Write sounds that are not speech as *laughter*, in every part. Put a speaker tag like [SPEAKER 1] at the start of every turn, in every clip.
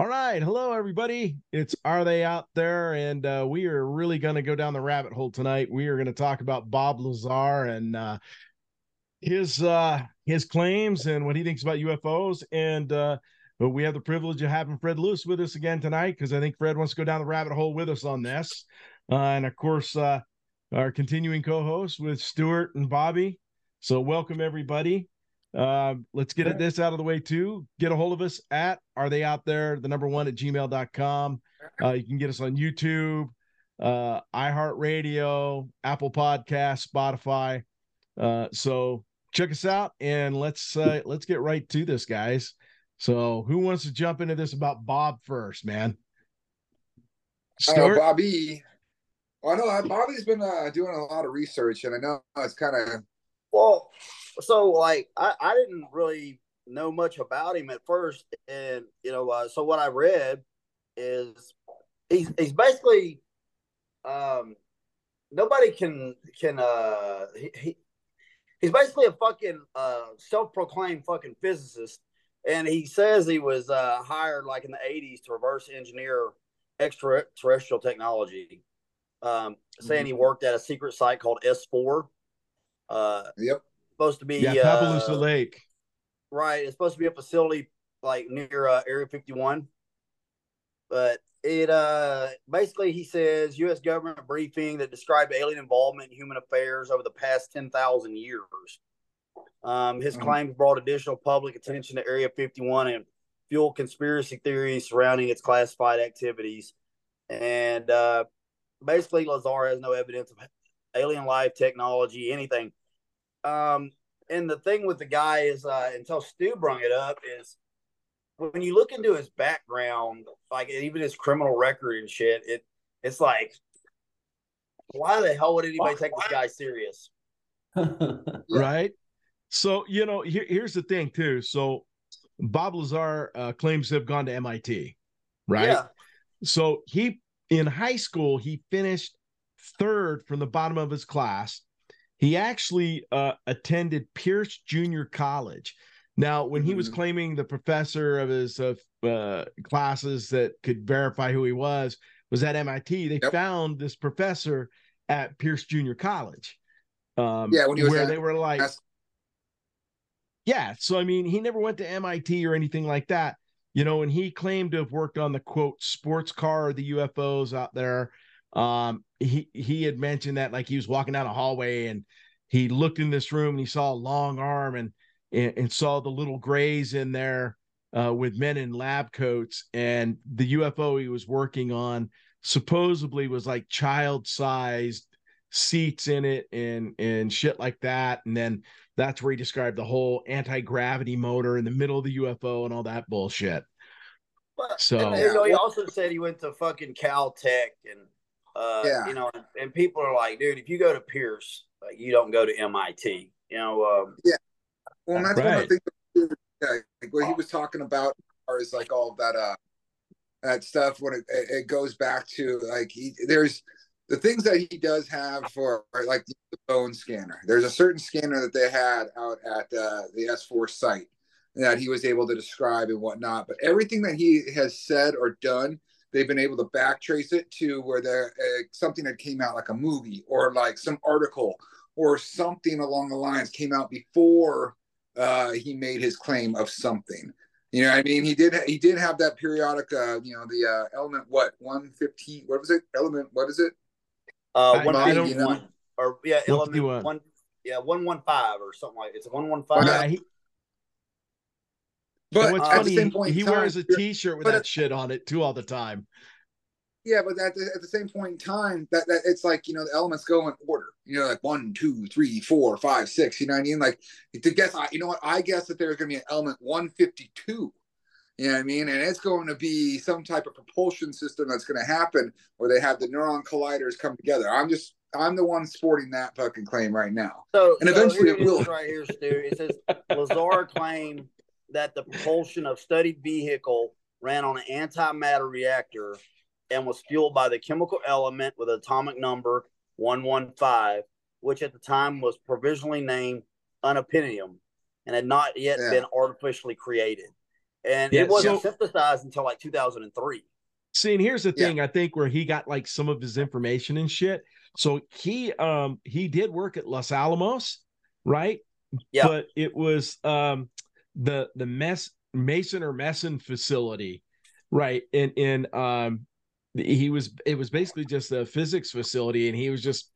[SPEAKER 1] All right. Hello, everybody. It's Are They Out There? And uh, we are really going to go down the rabbit hole tonight. We are going to talk about Bob Lazar and uh, his uh, his claims and what he thinks about UFOs. And uh, but we have the privilege of having Fred Lewis with us again tonight because I think Fred wants to go down the rabbit hole with us on this. Uh, and of course, uh, our continuing co host with Stuart and Bobby. So, welcome, everybody. Uh, let's get this out of the way too. Get a hold of us at are they out there? The number one at gmail.com. Uh, you can get us on YouTube, uh, iHeartRadio, Apple Podcast, Spotify. Uh, so check us out and let's uh, let's get right to this, guys. So who wants to jump into this about Bob first, man?
[SPEAKER 2] Stuart? Uh, Bobby. Well, I know Bobby's been uh, doing a lot of research, and I know it's kind of
[SPEAKER 3] well so like I, I didn't really know much about him at first, and you know, uh, so what I read is he's he's basically um nobody can can uh he, he he's basically a fucking uh self-proclaimed fucking physicist and he says he was uh hired like in the 80s to reverse engineer extraterrestrial technology um saying mm-hmm. he worked at a secret site called s4 uh
[SPEAKER 2] yep
[SPEAKER 3] supposed to be
[SPEAKER 1] yeah, Papalusa uh, Lake.
[SPEAKER 3] Right, it's supposed to be a facility like near uh, Area 51, but it uh basically he says U.S. government briefing that described alien involvement in human affairs over the past 10,000 years. Um, his mm-hmm. claims brought additional public attention to Area 51 and fuel conspiracy theories surrounding its classified activities. And uh, basically, Lazar has no evidence of alien life, technology, anything um, and the thing with the guy is, uh, until Stu brought it up, is when you look into his background, like even his criminal record and shit, it it's like, why the hell would anybody take this guy serious? *laughs*
[SPEAKER 1] right. So you know, here, here's the thing too. So Bob Lazar uh, claims to have gone to MIT, right? Yeah. So he in high school he finished third from the bottom of his class he actually uh, attended Pierce Junior College. Now, when he was mm-hmm. claiming the professor of his uh, classes that could verify who he was was at MIT, they yep. found this professor at Pierce Junior College.
[SPEAKER 2] Um, yeah, when he was
[SPEAKER 1] where at, they were like, yeah. So I mean, he never went to MIT or anything like that, you know. And he claimed to have worked on the quote sports car the UFOs out there um, he he had mentioned that like he was walking down a hallway and he looked in this room and he saw a long arm and and, and saw the little grays in there uh, with men in lab coats and the UFO he was working on supposedly was like child sized seats in it and and shit like that and then that's where he described the whole anti-gravity motor in the middle of the UFO and all that bullshit.
[SPEAKER 3] so and, you know, he also said he went to fucking Caltech and uh, yeah. You know, and, people are like, dude, if you go to Pierce, like, you don't go to MIT. You know. Um,
[SPEAKER 2] yeah. Well, that's right. one of the things. Like what he was talking about, or is like all that uh that stuff when it it goes back to like he there's the things that he does have for like the bone scanner. There's a certain scanner that they had out at uh, the S4 site that he was able to describe and whatnot. But everything that he has said or done they've been able to backtrace it to where there uh, something that came out like a movie or like some article or something along the lines came out before uh, he made his claim of something. You know, I mean, he did he did have that periodic, uh, you know, the uh, element what one fifteen, what was it? Element, what is it?
[SPEAKER 3] Uh, one fifty one, or yeah, element one, yeah, one one five or something like it's one one five. Yeah, he,
[SPEAKER 1] but what's funny, he, he time, wears a T-shirt with that shit on it too all the time.
[SPEAKER 2] Yeah, but at the, at the same point in time, that, that it's like you know the elements go in order. You know, like one, two, three, four, five, six. You know what I mean? Like to guess, I you know what? I guess that there's going to be an element one fifty two. You know what I mean? And it's going to be some type of propulsion system that's going to happen where they have the neuron colliders come together. I'm just I'm the one sporting that fucking claim right now.
[SPEAKER 3] So and so eventually it will. Right here, Stu. It says Lazar claim that the propulsion of studied vehicle ran on an antimatter reactor and was fueled by the chemical element with atomic number 115, which at the time was provisionally named unobtainium and had not yet yeah. been artificially created. and yeah, it wasn't so, synthesized until like 2003.
[SPEAKER 1] See, and here's the thing: yeah. I think where he got like some of his information and shit. So he um he did work at Los Alamos, right? Yeah. But it was um the the mess Mason or Messon facility, right? And in um he was it was basically just a physics facility, and he was just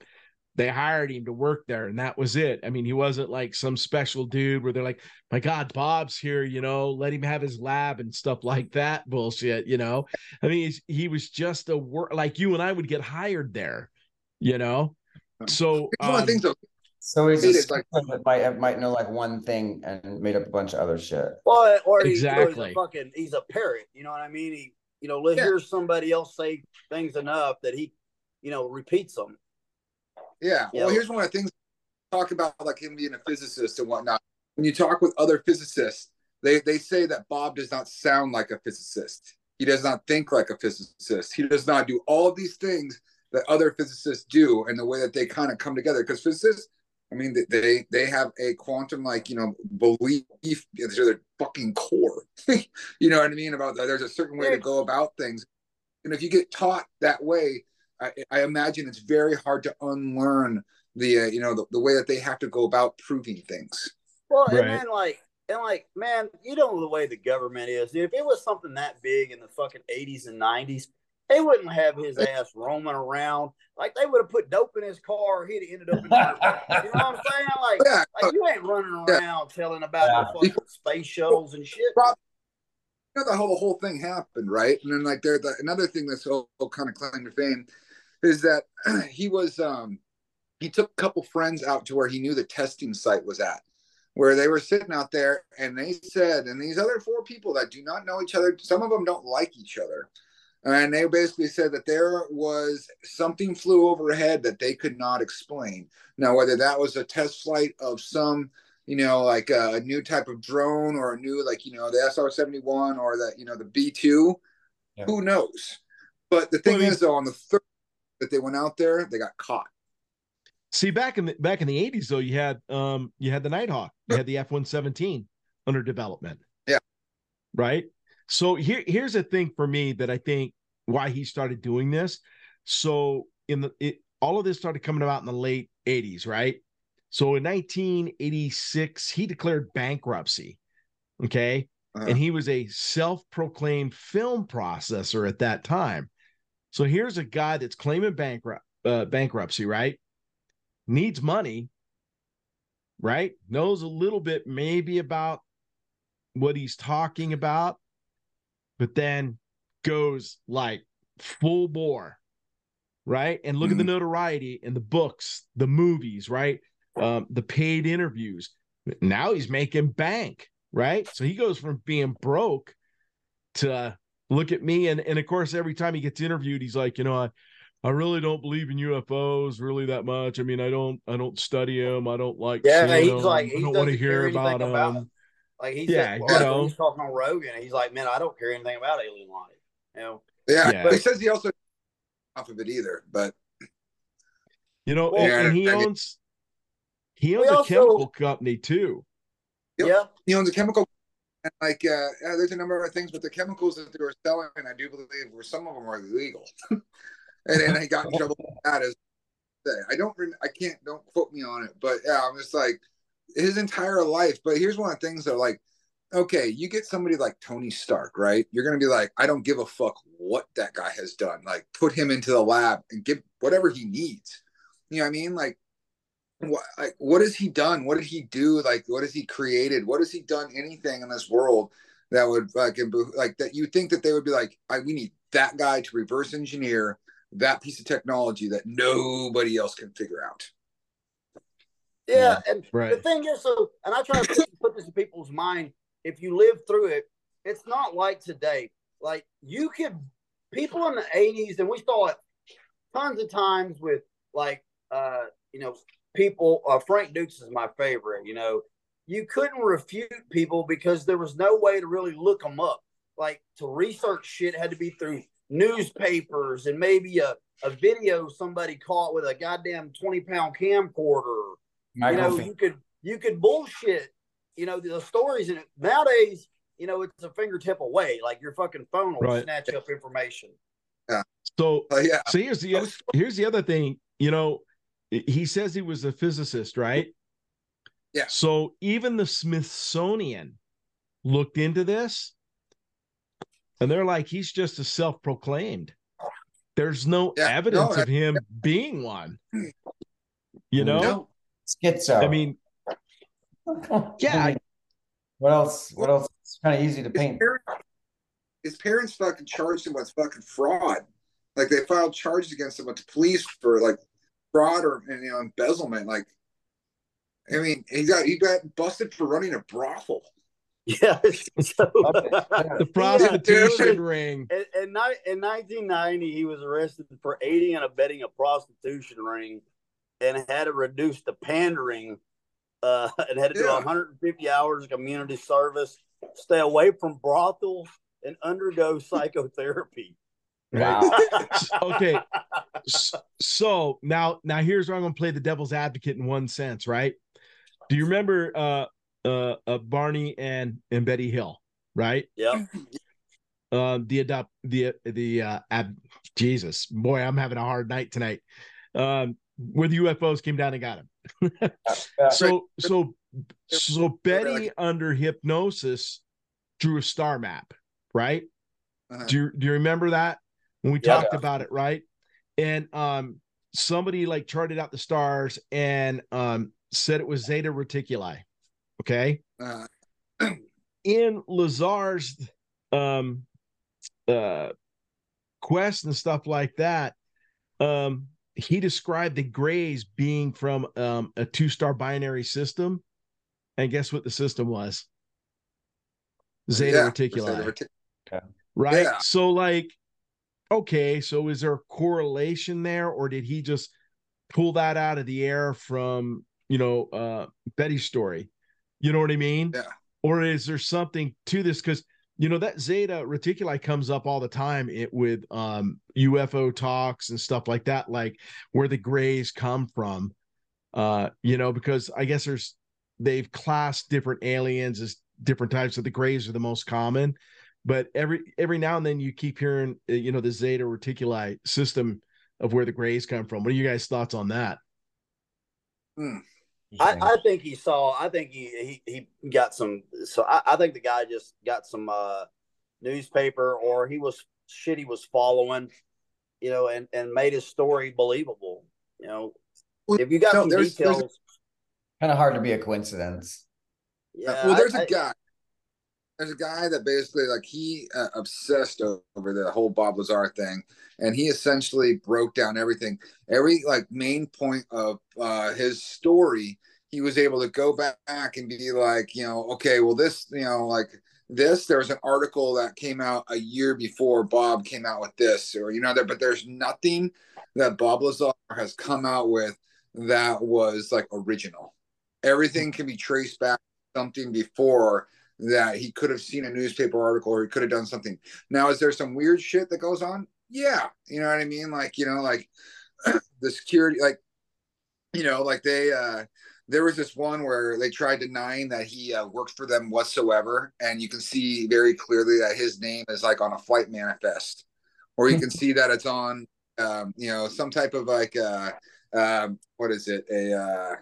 [SPEAKER 1] they hired him to work there and that was it. I mean, he wasn't like some special dude where they're like, my God, Bob's here, you know, let him have his lab and stuff like that bullshit, you know. I mean, he was just a work like you and I would get hired there, you know. So
[SPEAKER 2] um, one of the things though.
[SPEAKER 4] So he's a like, that might might know like one thing and made up a bunch of other shit.
[SPEAKER 3] Well, or exactly. he's a fucking he's a parrot. You know what I mean? He you know, let yeah. hear somebody else say things enough that he, you know, repeats them.
[SPEAKER 2] Yeah. Well, here's one of the things talk about like him being a physicist and whatnot. When you talk with other physicists, they, they say that Bob does not sound like a physicist. He does not think like a physicist. He does not do all of these things that other physicists do and the way that they kind of come together. Because physicists, I mean, they they have a quantum like you know belief to their fucking core. *laughs* you know what I mean about that. There's a certain way to go about things, and if you get taught that way, I, I imagine it's very hard to unlearn the uh, you know the, the, way that they have to go about proving things.
[SPEAKER 3] Well, right. and then like and like man, you know the way the government is. If it was something that big in the fucking eighties and nineties, they wouldn't have his ass roaming around. Like they would have put dope in his car. He'd have ended up. In you know what I'm saying? *laughs* Like, yeah. like you ain't running around yeah. telling about yeah. the fucking space shuttles and shit. Probably,
[SPEAKER 2] you know the whole the whole thing happened, right? And then like there, the, another thing that's all, all kind of claim to fame is that *clears throat* he was um he took a couple friends out to where he knew the testing site was at where they were sitting out there and they said and these other four people that do not know each other some of them don't like each other and they basically said that there was something flew overhead that they could not explain now whether that was a test flight of some you know like a, new type of drone or a new like you know the sr-71 or the, you know the b2 yeah. who knows but the thing well, is though on the third that they went out there, they got caught.
[SPEAKER 1] See, back in the back in the eighties, though, you had um you had the Nighthawk, you had the F one seventeen under development.
[SPEAKER 2] Yeah.
[SPEAKER 1] Right. So here here's a thing for me that I think why he started doing this. So in the it, all of this started coming about in the late eighties, right? So in 1986, he declared bankruptcy. Okay. Uh-huh. And he was a self proclaimed film processor at that time. So here's a guy that's claiming bankrupt uh, bankruptcy, right? Needs money, right? Knows a little bit maybe about what he's talking about, but then goes like full bore, right? And look mm-hmm. at the mm-hmm. notoriety in the books, the movies, right? Um, the paid interviews. Now he's making bank, right? So he goes from being broke to look at me and and of course every time he gets interviewed he's like you know i i really don't believe in ufos really that much i mean i don't i don't study them i don't like
[SPEAKER 3] yeah he's them. like he i don't want to hear about them about like he yeah, said well, you know, he's talking on rogan he's like man i don't care anything about alien life you know
[SPEAKER 2] yeah, yeah. but he says he also off of it either but
[SPEAKER 1] you know well, and, and, he owns he owns a also, chemical company too
[SPEAKER 3] yep. yeah
[SPEAKER 2] he owns a chemical and like uh, yeah, there's a number of things, but the chemicals that they were selling, and I do believe, were some of them were illegal, *laughs* and then he got in trouble with that. As I don't, I can't, don't quote me on it, but yeah, I'm just like his entire life. But here's one of the things that like, okay, you get somebody like Tony Stark, right? You're gonna be like, I don't give a fuck what that guy has done. Like, put him into the lab and give whatever he needs. You know what I mean? Like, what like, what has he done? What did he do? Like what has he created? What has he done? Anything in this world that would like like that? You think that they would be like, I, we need that guy to reverse engineer that piece of technology that nobody else can figure out.
[SPEAKER 3] Yeah, yeah and right. the thing is, so and I try to put this in people's mind. If you live through it, it's not like today. Like you could people in the '80s, and we saw it tons of times with like uh, you know people, uh, Frank Dux is my favorite. You know, you couldn't refute people because there was no way to really look them up. Like to research shit had to be through newspapers and maybe a, a video somebody caught with a goddamn 20 pound camcorder. You know, you could you could bullshit, you know, the stories in it. Nowadays, you know, it's a fingertip away. Like your fucking phone will right. snatch up information.
[SPEAKER 2] Yeah.
[SPEAKER 1] So
[SPEAKER 2] uh, yeah.
[SPEAKER 1] So here's the here's the other thing. You know, he says he was a physicist, right?
[SPEAKER 2] Yeah.
[SPEAKER 1] So even the Smithsonian looked into this, and they're like, he's just a self-proclaimed. There's no yeah, evidence no, of him being one. You know, no.
[SPEAKER 4] Schizo.
[SPEAKER 1] I mean, *laughs* yeah.
[SPEAKER 4] what else? What else? It's kind of easy to paint.
[SPEAKER 2] His parents, his parents fucking charged him with fucking fraud. Like they filed charges against him with the police for like fraud or you know embezzlement. Like, I mean, he got he got busted for running a brothel.
[SPEAKER 3] Yeah, *laughs* *laughs* so,
[SPEAKER 1] the prostitution yeah, ring.
[SPEAKER 3] In, in, in 1990, he was arrested for aiding and abetting a prostitution ring, and had to reduce the pandering, uh, *laughs* and had to yeah. do 150 hours of community service, stay away from brothels, and undergo *laughs* psychotherapy.
[SPEAKER 1] Wow. *laughs* okay. So now, now here's where I'm going to play the devil's advocate in one sense, right? Do you remember uh, uh, uh Barney and and Betty Hill, right?
[SPEAKER 3] Yeah.
[SPEAKER 1] Um, the adopt the the uh, ab- Jesus, boy, I'm having a hard night tonight. Um, where the UFOs came down and got him. *laughs* *laughs* so so so Betty under hypnosis drew a star map, right? Uh-huh. Do you do you remember that when we yeah, talked about it, right? And um somebody like charted out the stars and um said it was Zeta Reticuli. Okay. Uh, *clears throat* in Lazar's um uh quest and stuff like that, um, he described the grays being from um a two-star binary system. And guess what the system was? Zeta yeah, Reticuli. Zeta Retic- right. Yeah. So like, okay, so is there a correlation there, or did he just pull that out of the air from you know uh Betty's story? You know what I mean?
[SPEAKER 2] Yeah.
[SPEAKER 1] Or is there something to this? Because you know that Zeta Reticuli comes up all the time it, with um, UFO talks and stuff like that, like where the grays come from. Uh, you know, because I guess there's they've classed different aliens as different types of the grays are the most common, but every every now and then you keep hearing uh, you know the Zeta Reticuli system of where the grays come from. What are you guys' thoughts on that?
[SPEAKER 3] Hmm. I, I, think he saw. I think he he, he got some. So I, I think the guy just got some uh, newspaper, or he was shit. He was following, you know, and and made his story believable. You know, well, if you got no, some there's, details,
[SPEAKER 4] kind of hard to be a coincidence.
[SPEAKER 2] Yeah. Well, there's I, a guy. There's a guy that basically like he uh, obsessed over the whole Bob Lazar thing, and he essentially broke down everything, every like main point of uh, his story. He was able to go back and be like, you know, okay, well, this, you know, like this. There was an article that came out a year before Bob came out with this, or you know, there, but there's nothing that Bob Lazar has come out with that was like original. Everything can be traced back something before that he could have seen a newspaper article or he could have done something. Now, is there some weird shit that goes on? Yeah. You know what I mean? Like, you know, like *clears throat* the security, like, you know, like they, uh, there was this one where they tried denying that he uh, worked for them whatsoever. And you can see very clearly that his name is like on a flight manifest, or you can see that it's on, um, you know, some type of like, uh, um, what is it? A, uh,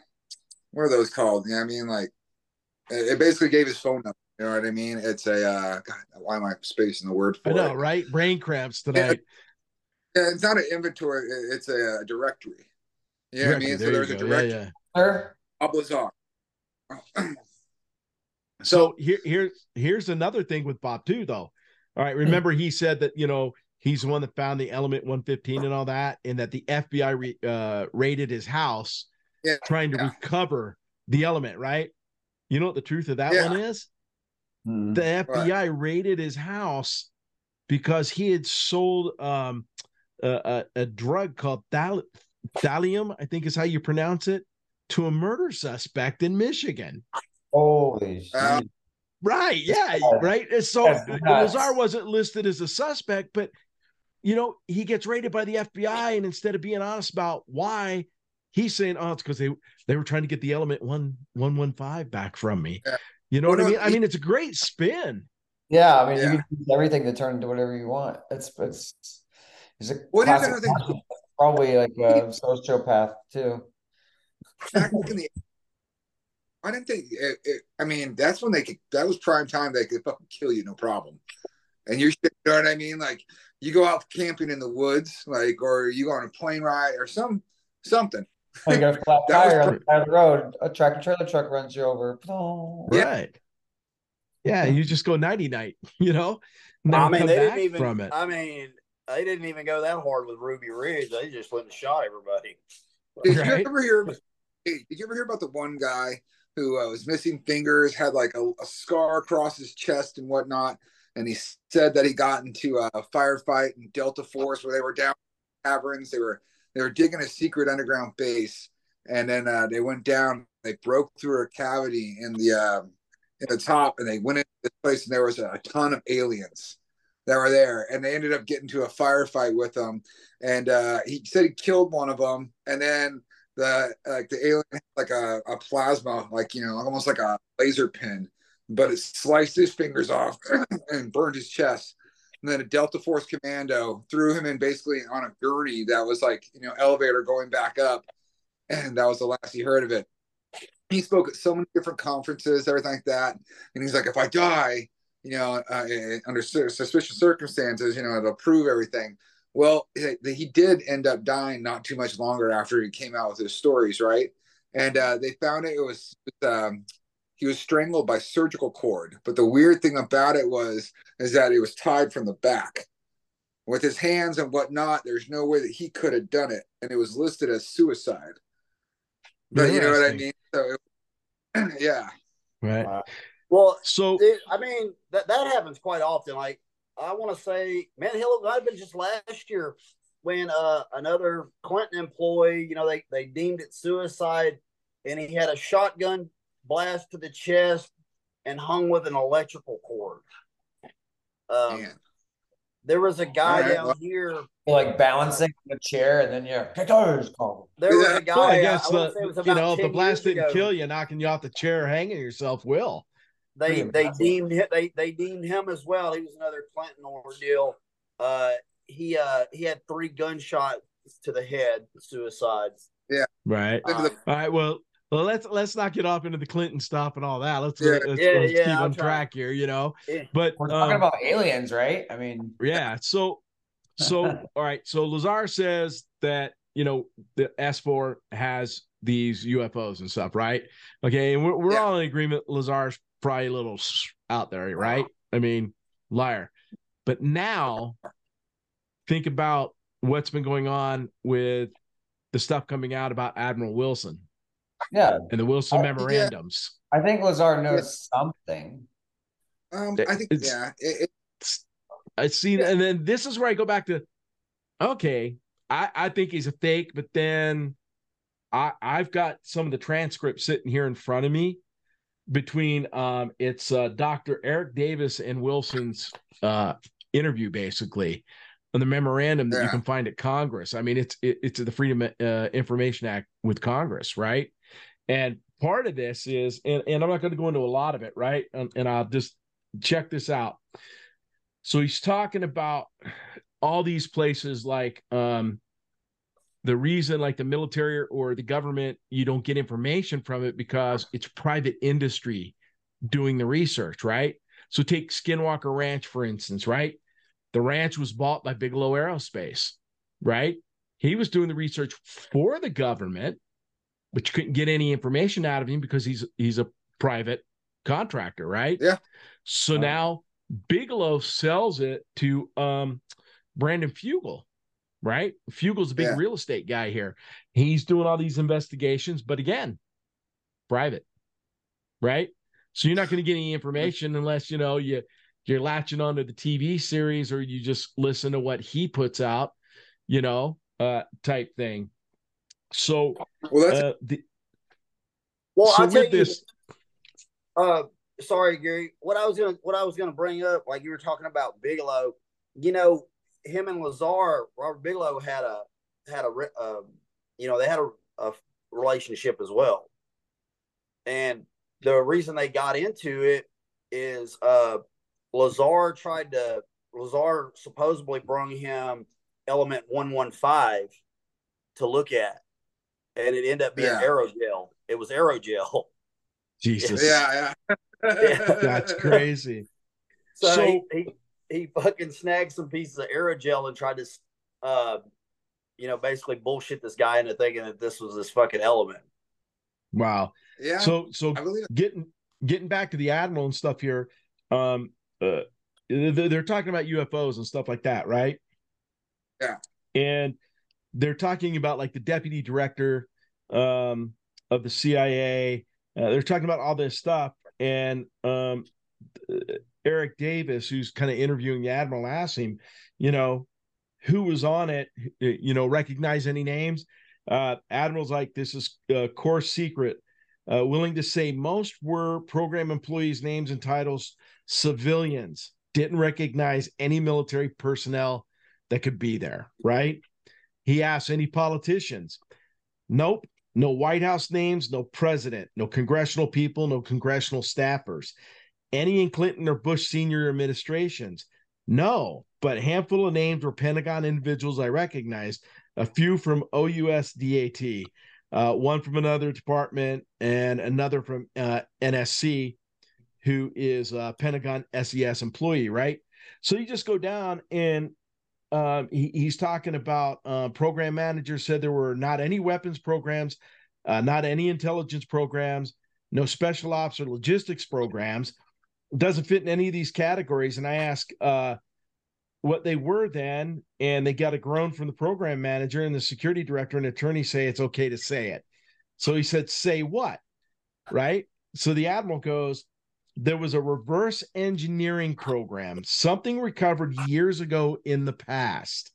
[SPEAKER 2] what are those called? You know I mean? Like, it basically gave his phone number. You know what I mean? It's a uh, God, why am I spacing the word for I
[SPEAKER 1] know,
[SPEAKER 2] it?
[SPEAKER 1] right? Brain cramps tonight.
[SPEAKER 2] Yeah, it's not an inventory; it's a, a directory. You know I mean? So there's a directory. Yeah, yeah. *clears throat*
[SPEAKER 1] so here, here, here's another thing with Bob too, though. All right, remember he said that you know he's the one that found the element 115 and all that, and that the FBI re, uh, raided his house,
[SPEAKER 2] yeah,
[SPEAKER 1] trying to
[SPEAKER 2] yeah.
[SPEAKER 1] recover the element. Right? You know what the truth of that yeah. one is? Mm-hmm. The FBI right. raided his house because he had sold um, a, a, a, drug called thal- thallium, I think is how you pronounce it, to a murder suspect in Michigan.
[SPEAKER 4] Holy uh, shit.
[SPEAKER 1] Right. Yeah. Right. So Lazar wasn't listed as a suspect, but you know, he gets raided by the FBI, and instead of being honest about why, he's saying, "Oh, it's because they they were trying to get the element one one one five back from me." Yeah. You know well, what no, I mean? He, I mean, it's a great spin.
[SPEAKER 4] Yeah, I mean, yeah. you can use everything to turn into whatever you want. It's it's. He's a
[SPEAKER 2] what classic,
[SPEAKER 4] probably like a sociopath too.
[SPEAKER 2] Back I didn't think. It, it, I mean, that's when they could. That was prime time. They could fucking kill you, no problem. And you're, you know what I mean? Like you go out camping in the woods, like, or you go on a plane ride or some something.
[SPEAKER 4] You *laughs* got a flat tire on the road. A tractor trailer truck runs you over.
[SPEAKER 1] Right. Yeah, you just go nighty night. *laughs* You know.
[SPEAKER 3] I mean, they didn't even. From it. I mean, they didn't even go that hard with Ruby Ridge. They just went and shot everybody. *laughs*
[SPEAKER 2] Did right? you ever hear? Did you ever hear about the one guy who uh, was missing fingers, had like a, a, scar across his chest and whatnot. And he said that he got into a firefight in Delta Force where they were down caverns. They were they were digging a secret underground base, and then uh, they went down. They broke through a cavity in the uh, in the top, and they went into this place, and there was a, a ton of aliens that were there, and they ended up getting to a firefight with them. And uh, he said he killed one of them, and then the like the alien had like a, a plasma, like you know, almost like a laser pin, but it sliced his fingers off *clears throat* and burned his chest. And then a Delta Force commando threw him in basically on a gurney that was like, you know, elevator going back up. And that was the last he heard of it. He spoke at so many different conferences, everything like that. And he's like, if I die, you know, uh, under suspicious circumstances, you know, it'll prove everything. Well, he did end up dying not too much longer after he came out with his stories, right? And uh, they found it, it was um, he was strangled by surgical cord. But the weird thing about it was is that he was tied from the back with his hands and whatnot. There's no way that he could have done it, and it was listed as suicide. But you know what I mean? So, it, *clears throat* yeah,
[SPEAKER 1] right.
[SPEAKER 3] well, so it, I mean that that happens quite often. Like I want to say, man, hell, it might have been just last year when uh, another Clinton employee, you know, they, they deemed it suicide and he had a shotgun blast to the chest and hung with an electrical cord. Um, there was a guy right, down well, here.
[SPEAKER 4] Like balancing the chair and then your guitars called.
[SPEAKER 3] There was a guy. Well, I guess
[SPEAKER 1] I the, you know, if the blast didn't ago. kill you, knocking you off the chair, hanging yourself will
[SPEAKER 3] they they deemed him, they they deemed him as well. He was another Clinton ordeal. Uh, he uh he had three gunshots to the head, suicides.
[SPEAKER 2] Yeah,
[SPEAKER 1] right. Um, all right. Well, well, let's let's not get off into the Clinton stuff and all that. Let's yeah. let's, yeah, let's yeah, keep on track here. You know, but
[SPEAKER 4] we're talking um, about aliens, right? I mean, *laughs*
[SPEAKER 1] yeah. So, so *laughs* all right. So Lazar says that you know the S4 has these UFOs and stuff, right? Okay, and we're, we're all in agreement. Lazar's probably a little out there, right? I mean, liar. But now think about what's been going on with the stuff coming out about Admiral Wilson.
[SPEAKER 4] Yeah.
[SPEAKER 1] And the Wilson I, memorandums.
[SPEAKER 4] Yeah. I think Lazar knows yeah. something.
[SPEAKER 2] Um, I think, it's, yeah. It,
[SPEAKER 1] it's, I see, yeah. and then this is where I go back to, okay, I, I think he's a fake, but then I, I've got some of the transcripts sitting here in front of me between um, it's uh, Dr. Eric Davis and Wilson's uh, interview, basically, on the memorandum that yeah. you can find at Congress. I mean, it's it, it's the Freedom uh, Information Act with Congress, right? And part of this is, and, and I'm not going to go into a lot of it, right? And, and I'll just check this out. So he's talking about all these places like um, the reason like the military or the government you don't get information from it because it's private industry doing the research right so take skinwalker ranch for instance right the ranch was bought by bigelow aerospace right he was doing the research for the government but you couldn't get any information out of him because he's he's a private contractor right
[SPEAKER 2] yeah
[SPEAKER 1] so now bigelow sells it to um brandon fugal right? Fugal's a big yeah. real estate guy here. He's doing all these investigations, but again, private, right? So you're not going to get any information unless you know you you're latching onto the TV series or you just listen to what he puts out, you know, uh, type thing. So, well, that's uh, the,
[SPEAKER 3] well. So I'll tell this, you, uh, sorry, Gary. What I was gonna what I was gonna bring up, like you were talking about Bigelow. You know, him and Lazar, Robert Bigelow had a had a uh, you know they had a, a relationship as well, and the reason they got into it is uh Lazar tried to Lazar supposedly brought him element 115 to look at and it ended up being yeah. aerogel it was aerogel *laughs*
[SPEAKER 1] jesus.
[SPEAKER 2] Yeah yeah,
[SPEAKER 1] yeah. *laughs* that's crazy.
[SPEAKER 3] So, so he, he, he fucking snagged some pieces of aerogel and tried to uh you know basically bullshit this guy into thinking that this was this fucking element.
[SPEAKER 1] Wow.
[SPEAKER 2] Yeah.
[SPEAKER 1] So so getting getting back to the admiral and stuff here um uh they're talking about UFOs and stuff like that, right?
[SPEAKER 2] Yeah.
[SPEAKER 1] And they're talking about like the deputy director um, of the CIA. Uh, they're talking about all this stuff, and um, Eric Davis, who's kind of interviewing the admiral, asked him, you know, who was on it. You know, recognize any names? Uh, admiral's like, this is a core secret. Uh, willing to say most were program employees' names and titles, civilians didn't recognize any military personnel that could be there, right? He asked any politicians. Nope. No White House names, no president, no congressional people, no congressional staffers. Any in Clinton or Bush senior administrations. No, but a handful of names were Pentagon individuals I recognized, a few from OUS DAT, uh, one from another department, and another from uh, NSC who is a Pentagon SES employee, right? So you just go down and um, he, he's talking about uh, program manager said there were not any weapons programs, uh, not any intelligence programs, no special ops or logistics programs. Doesn't fit in any of these categories. And I ask uh, what they were then, and they got a groan from the program manager and the security director and attorney say it's okay to say it. So he said, "Say what?" Right. So the admiral goes, there was a reverse engineering program, something recovered years ago in the past.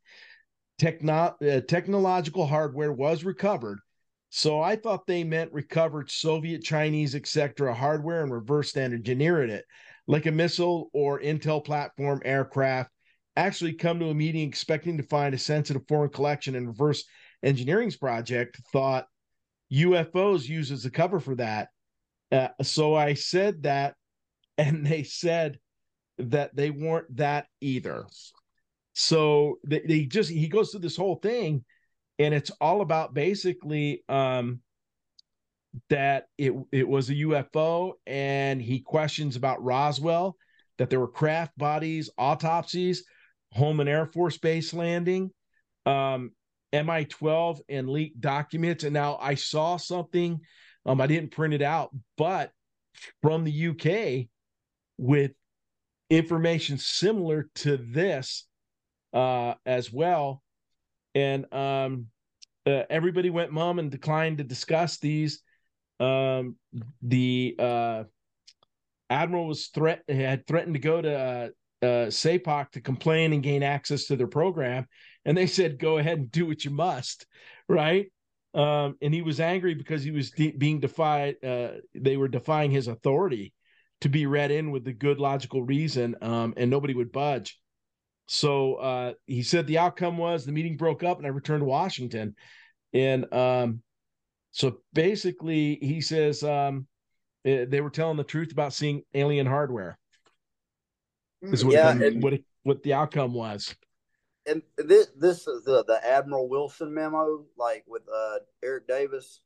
[SPEAKER 1] Techno- uh, technological hardware was recovered. So I thought they meant recovered Soviet, Chinese, etc. hardware and reverse engineered it, like a missile or Intel platform aircraft. Actually, come to a meeting expecting to find a sensitive foreign collection and reverse engineering's project. Thought UFOs used as a cover for that. Uh, so I said that and they said that they weren't that either. So they, they just he goes through this whole thing, and it's all about basically um, that it it was a UFO, and he questions about Roswell, that there were craft bodies, autopsies, Holloman Air Force Base landing, um, MJ12, and leaked documents. And now I saw something, um, I didn't print it out, but from the UK with information similar to this uh, as well. And um, uh, everybody went mum and declined to discuss these. Um, the uh, admiral was threat had threatened to go to uh, uh, SAPOC to complain and gain access to their program, and they said, "Go ahead and do what you must," *laughs* right? Um, and he was angry because he was de- being defied. Uh, they were defying his authority to be read in with the good logical reason, um, and nobody would budge. So uh, he said the outcome was the meeting broke up, and I returned to Washington. And um, so basically, he says um, eh, they were telling the truth about seeing alien hardware. Is what yeah, the, and, what what the outcome was.
[SPEAKER 3] And this this is the the Admiral Wilson memo, like with uh, Eric Davis.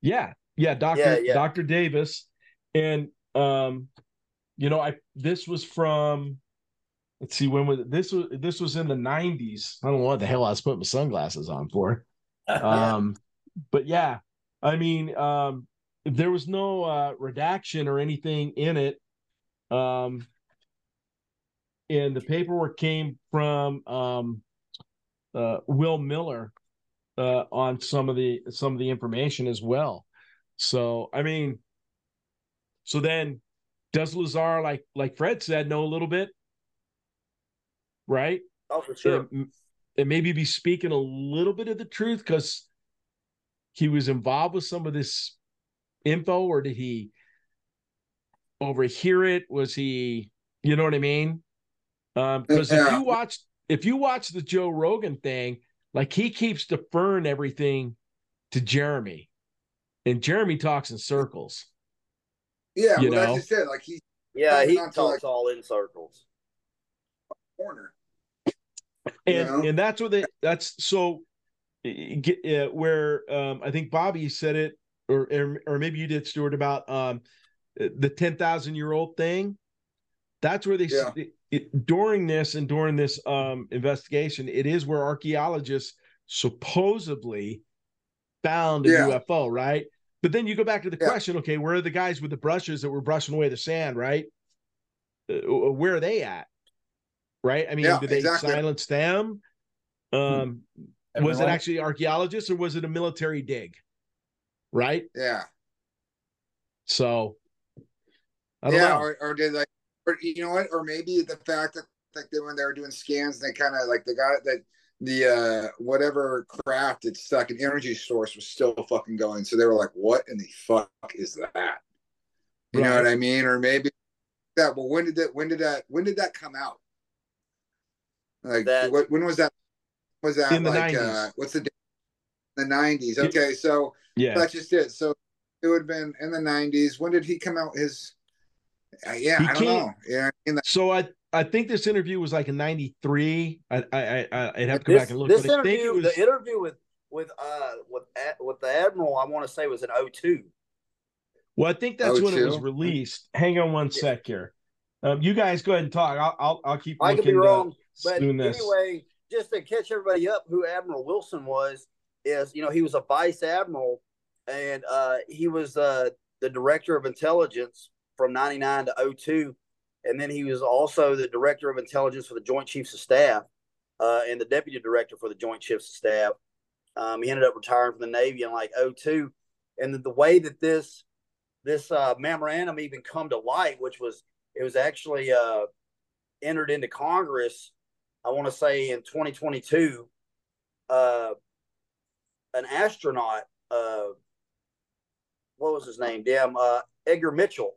[SPEAKER 1] Yeah, yeah, Doctor yeah, yeah. Doctor Davis, and um, you know, I this was from let's see when was this was this was in the 90s. I don't know what the hell I was putting my sunglasses on for. *laughs* Um, but yeah, I mean, um, there was no uh redaction or anything in it. Um, and the paperwork came from um uh Will Miller uh on some of the some of the information as well. So I mean, so then does Lazar, like like Fred said, know a little bit? Right?
[SPEAKER 3] Oh, for sure.
[SPEAKER 1] And, and maybe be speaking a little bit of the truth because he was involved with some of this info, or did he overhear it? Was he, you know what I mean? Um, because yeah. if you watch if you watch the Joe Rogan thing, like he keeps deferring everything to Jeremy, and Jeremy talks in circles.
[SPEAKER 2] Yeah, you well, know? that's just it. Like he
[SPEAKER 3] Yeah, he talks like, all in circles.
[SPEAKER 2] Corner.
[SPEAKER 1] And know? and that's what they that's so get uh, where um I think Bobby said it or or maybe you did Stuart about um the 10,000 year old thing. That's where they yeah. it, during this and during this um investigation it is where archaeologists supposedly found a yeah. UFO, right? But then you go back to the yeah. question, okay, where are the guys with the brushes that were brushing away the sand, right? Uh, where are they at? Right? I mean, yeah, did they exactly. silence them? Hmm. Um, was it actually archaeologists or was it a military dig? Right?
[SPEAKER 2] Yeah.
[SPEAKER 1] So,
[SPEAKER 2] yeah, know. or, or did like, or you know what? Or maybe the fact that like they, when they were doing scans, they kind of like the guy that the uh whatever craft it's stuck an energy source was still fucking going. So they were like, "What in the fuck is that?" You right. know what I mean? Or maybe that. Well, when did that? When did that? When did that come out? Like, that, what, when was that? Was that like 90s. uh what's the? The nineties. Okay, so yeah, that's just it. So it would have been in the nineties. When did he come out? His uh, yeah, he I don't know. Yeah,
[SPEAKER 1] so I I think this interview was like in '93. I I I would have to go this, back and look. This
[SPEAKER 3] interview,
[SPEAKER 1] was...
[SPEAKER 3] the interview with with uh with with the admiral, I want to say was in 02.
[SPEAKER 1] Well, I think that's 02? when it was released. Hang on one yeah. sec here. Um, you guys go ahead and talk. I'll I'll, I'll keep.
[SPEAKER 3] I could be wrong, but anyway, just to catch everybody up, who Admiral Wilson was is you know he was a vice admiral, and uh, he was uh, the director of intelligence from '99 to 02 and then he was also the director of intelligence for the Joint Chiefs of Staff uh, and the deputy director for the Joint Chiefs of Staff. Um, he ended up retiring from the Navy in like 02. And the, the way that this this uh, memorandum even come to light, which was it was actually uh, entered into Congress, I want to say in 2022, uh, an astronaut, uh, what was his name? Damn, uh, Edgar Mitchell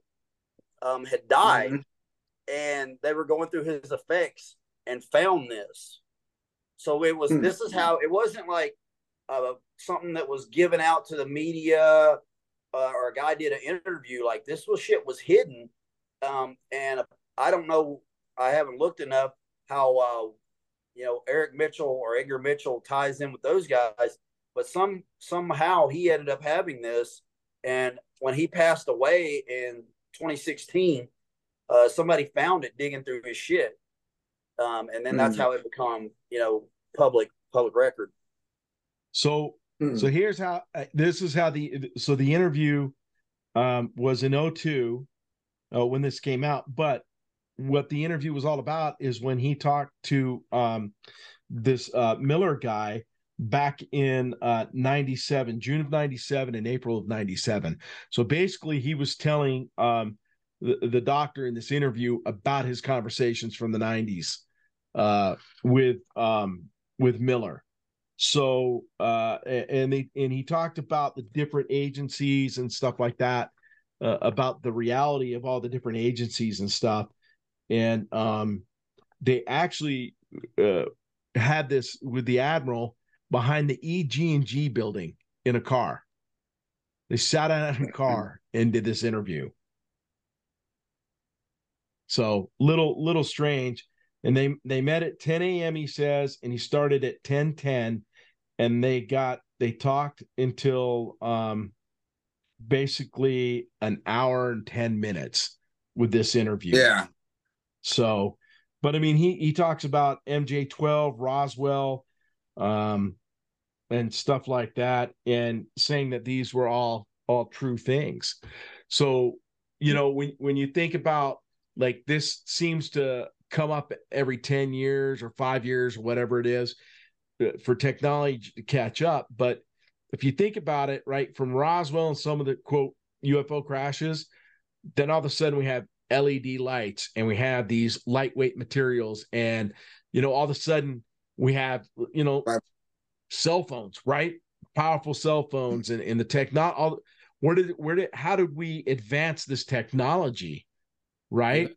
[SPEAKER 3] um, had died. Mm-hmm and they were going through his effects and found this. So it was. Hmm. This is how it wasn't like uh, something that was given out to the media uh, or a guy did an interview. Like this was shit was hidden, um, and I don't know. I haven't looked enough how uh, you know Eric Mitchell or Edgar Mitchell ties in with those guys, but some somehow he ended up having this, and when he passed away in 2016 uh, somebody found it digging through his shit, um, and then that's mm. how it become you know public public record.
[SPEAKER 1] So mm. so here's how uh, this is how the so the interview um, was in 02 uh, when this came out, but what the interview was all about is when he talked to um, this uh, Miller guy back in uh, 97 june of 97 and april of 97 so basically he was telling um, the, the doctor in this interview about his conversations from the 90s uh, with um, with Miller. So uh, and they and he talked about the different agencies and stuff like that, uh, about the reality of all the different agencies and stuff, and um, they actually uh, had this with the admiral behind the EG&G building in a car. They sat in a *laughs* car and did this interview. So little little strange. And they they met at 10 a.m. He says, and he started at 10:10, and they got they talked until um basically an hour and 10 minutes with this interview.
[SPEAKER 2] Yeah.
[SPEAKER 1] So, but I mean, he he talks about MJ12, Roswell, um, and stuff like that, and saying that these were all all true things. So, you know, when when you think about like this seems to come up every 10 years or five years or whatever it is uh, for technology to catch up. But if you think about it right from roswell and some of the quote ufo crashes then all of a sudden we have led lights and we have these lightweight materials. And you know all of a sudden we have you know cell phones right? Powerful cell phones and, and the tech not all where did where did how did we advance this technology right?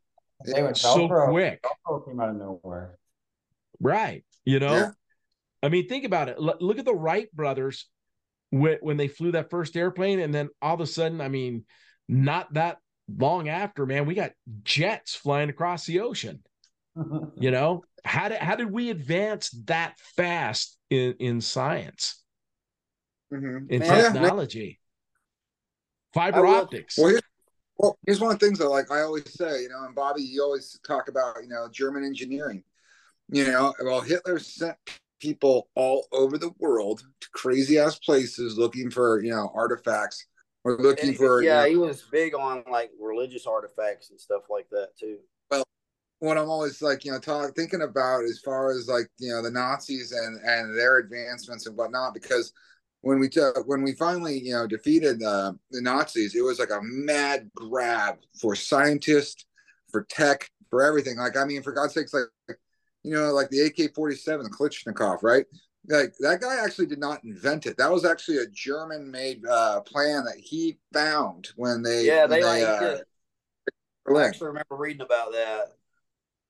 [SPEAKER 1] They went so quick.
[SPEAKER 4] Velcro came out of nowhere.
[SPEAKER 1] Right. You know, yeah. I mean, think about it. L- look at the Wright brothers when, when they flew that first airplane, and then all of a sudden, I mean, not that long after, man, we got jets flying across the ocean. *laughs* you know, how did how did we advance that fast in in science, mm-hmm. in man, technology, fiber optics?
[SPEAKER 2] Well, here's, well, here's one of the things that, like I always say, you know, and Bobby, you always talk about, you know, German engineering. You know, well, Hitler sent people all over the world to crazy ass places looking for, you know, artifacts or looking
[SPEAKER 3] and,
[SPEAKER 2] for.
[SPEAKER 3] Yeah,
[SPEAKER 2] you
[SPEAKER 3] know, he was big on like religious artifacts and stuff like that too.
[SPEAKER 2] Well, what I'm always like, you know, talk, thinking about as far as like, you know, the Nazis and and their advancements and whatnot, because when we took when we finally you know defeated uh, the Nazis, it was like a mad grab for scientists, for tech, for everything. Like I mean, for God's sakes, like you know, like the AK forty seven, the Kalashnikov, right? Like that guy actually did not invent it. That was actually a German made uh, plan that he found when they
[SPEAKER 3] yeah
[SPEAKER 2] they,
[SPEAKER 3] they, uh, I actually remember reading about that.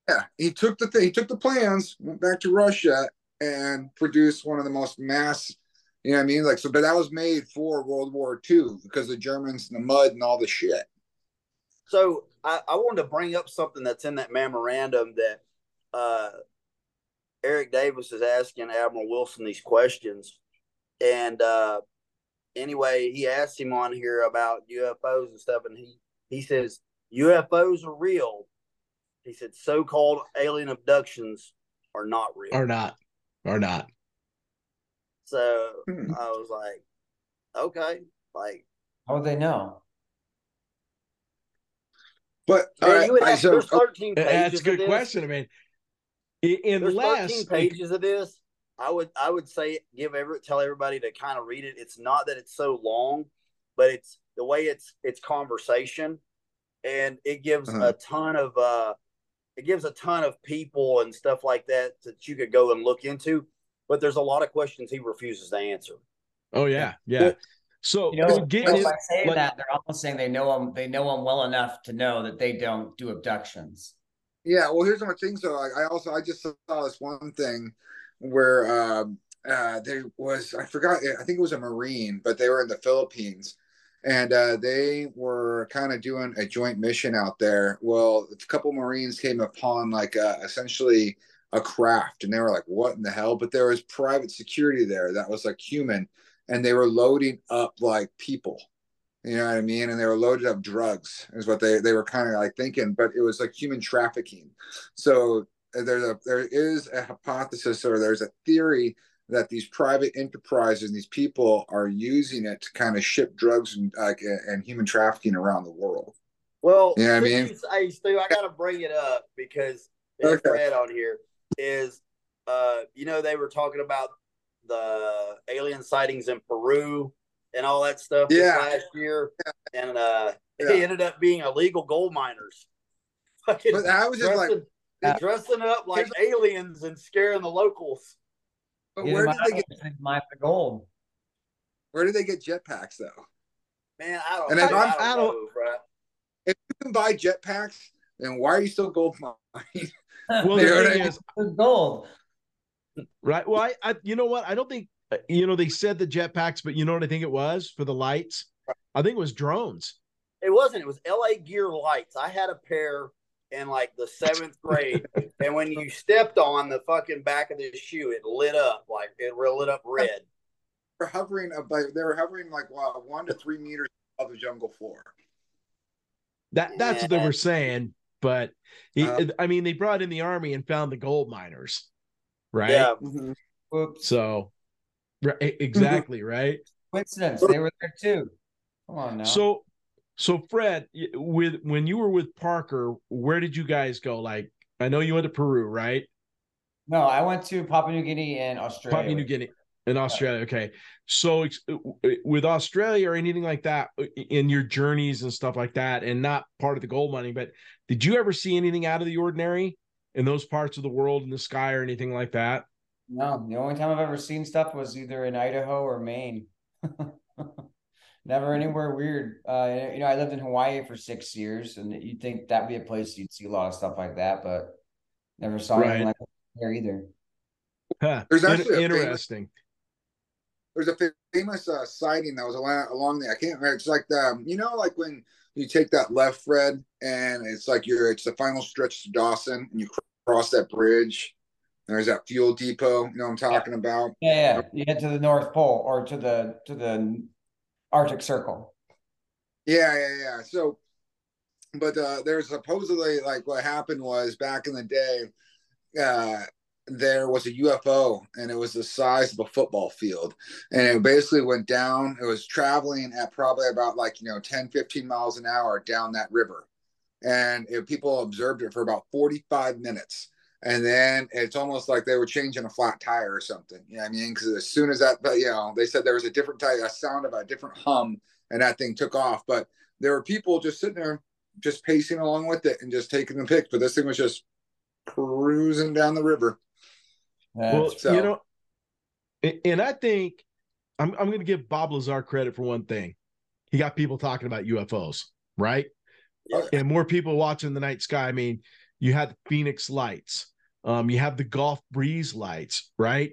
[SPEAKER 2] Yeah, he took the th- he took the plans, went back to Russia, and produced one of the most mass you know what I mean? Like so, but that was made for World War II because the Germans and the mud and all the shit.
[SPEAKER 3] So I, I wanted to bring up something that's in that memorandum that uh, Eric Davis is asking Admiral Wilson these questions, and uh, anyway, he asked him on here about UFOs and stuff, and he he says UFOs are real. He said so-called alien abductions are not real.
[SPEAKER 1] Are not. Are not.
[SPEAKER 3] So hmm. I was like, okay, like
[SPEAKER 4] how would they know?
[SPEAKER 2] But right,
[SPEAKER 3] you would have, there's 13 pages.
[SPEAKER 1] That's a good question. I mean, unless
[SPEAKER 3] there's 13 pages of this, I would I would say give every tell everybody to kind of read it. It's not that it's so long, but it's the way it's it's conversation, and it gives uh-huh. a ton of uh, it gives a ton of people and stuff like that that you could go and look into but there's a lot of questions he refuses to answer.
[SPEAKER 1] Oh yeah, yeah. So
[SPEAKER 4] you know, getting by saying like, that, they're almost saying they know him. They know him well enough to know that they don't do abductions.
[SPEAKER 2] Yeah. Well, here's my thing. So I, I also I just saw this one thing where um, uh, there was I forgot I think it was a Marine, but they were in the Philippines, and uh, they were kind of doing a joint mission out there. Well, a couple Marines came upon like uh, essentially a craft. And they were like what in the hell? But there was private security there that was like human and they were loading up like people. You know what i mean? And they were loaded up drugs is what they they were kind of like thinking but it was like human trafficking. So uh, there's a there is a hypothesis or there's a theory that these private enterprises these people are using it to kind of ship drugs and like and human trafficking around the world.
[SPEAKER 3] Well
[SPEAKER 2] you know what i mean?
[SPEAKER 3] hey stu i gotta bring it up because there's okay. Fred on here is uh, you know, they were talking about the alien sightings in Peru and all that stuff
[SPEAKER 2] yeah.
[SPEAKER 3] last year, and uh, yeah. it ended up being illegal gold miners. *laughs*
[SPEAKER 2] Fucking but I was just
[SPEAKER 3] dressing, like dressing up like aliens and scaring the locals.
[SPEAKER 2] But where did they get *laughs*
[SPEAKER 4] my gold?
[SPEAKER 2] Where did they get jetpacks though?
[SPEAKER 3] Man, I don't. And if I, I'm, I don't, know, bro.
[SPEAKER 2] If you can buy jetpacks, then why are you still gold mining? *laughs*
[SPEAKER 1] well, the thing is, gold. Right. Well, I, I, you know what? I don't think, uh, you know, they said the jetpacks, but you know what I think it was for the lights? I think it was drones.
[SPEAKER 3] It wasn't. It was LA Gear lights. I had a pair in like the seventh grade, *laughs* and when you stepped on the fucking back of the shoe, it lit up like it lit up red.
[SPEAKER 2] They're hovering about. They were hovering like wow, one to three meters above the jungle floor.
[SPEAKER 1] That that's yeah. what they were saying. But he, uh, I mean, they brought in the army and found the gold miners, right?
[SPEAKER 3] Yeah. Mm-hmm.
[SPEAKER 1] So, right, exactly, mm-hmm. right?
[SPEAKER 4] Coincidence. They were there too. Come on now.
[SPEAKER 1] So, so Fred, with when you were with Parker, where did you guys go? Like, I know you went to Peru, right?
[SPEAKER 4] No, I went to Papua New Guinea and Australia.
[SPEAKER 1] Papua New Guinea in Australia. Okay. So uh, with Australia or anything like that uh, in your journeys and stuff like that, and not part of the gold mining, but did you ever see anything out of the ordinary in those parts of the world in the sky or anything like that?
[SPEAKER 4] No, the only time I've ever seen stuff was either in Idaho or Maine. *laughs* Never anywhere weird. Uh, you know, I lived in Hawaii for six years, and you'd think that'd be a place you'd see a lot of stuff like that, but never saw right. anything like there either.
[SPEAKER 1] Huh. There's actually interesting.
[SPEAKER 2] There's a famous uh, sighting that was along, along there. I can't remember. It's like the, um, you know, like when you take that left, Fred, and it's like you're it's the final stretch to Dawson, and you cross that bridge. There's that fuel depot. You know what I'm talking
[SPEAKER 4] yeah.
[SPEAKER 2] about?
[SPEAKER 4] Yeah, yeah. You head to the North Pole or to the to the Arctic Circle.
[SPEAKER 2] Yeah, yeah, yeah. So, but uh, there's supposedly like what happened was back in the day, uh, there was a UFO and it was the size of a football field. And it basically went down. It was traveling at probably about like, you know, 10, 15 miles an hour down that river. And it, people observed it for about 45 minutes. And then it's almost like they were changing a flat tire or something. You know what I mean? Because as soon as that, you know, they said there was a different type, a sound of a different hum, and that thing took off. But there were people just sitting there, just pacing along with it and just taking the pics. But this thing was just cruising down the river.
[SPEAKER 1] Well, so. you know, and I think I'm I'm going to give Bob Lazar credit for one thing. He got people talking about UFOs, right? Yeah. And more people watching the night sky. I mean, you had the Phoenix lights, um, you have the Gulf breeze lights, right?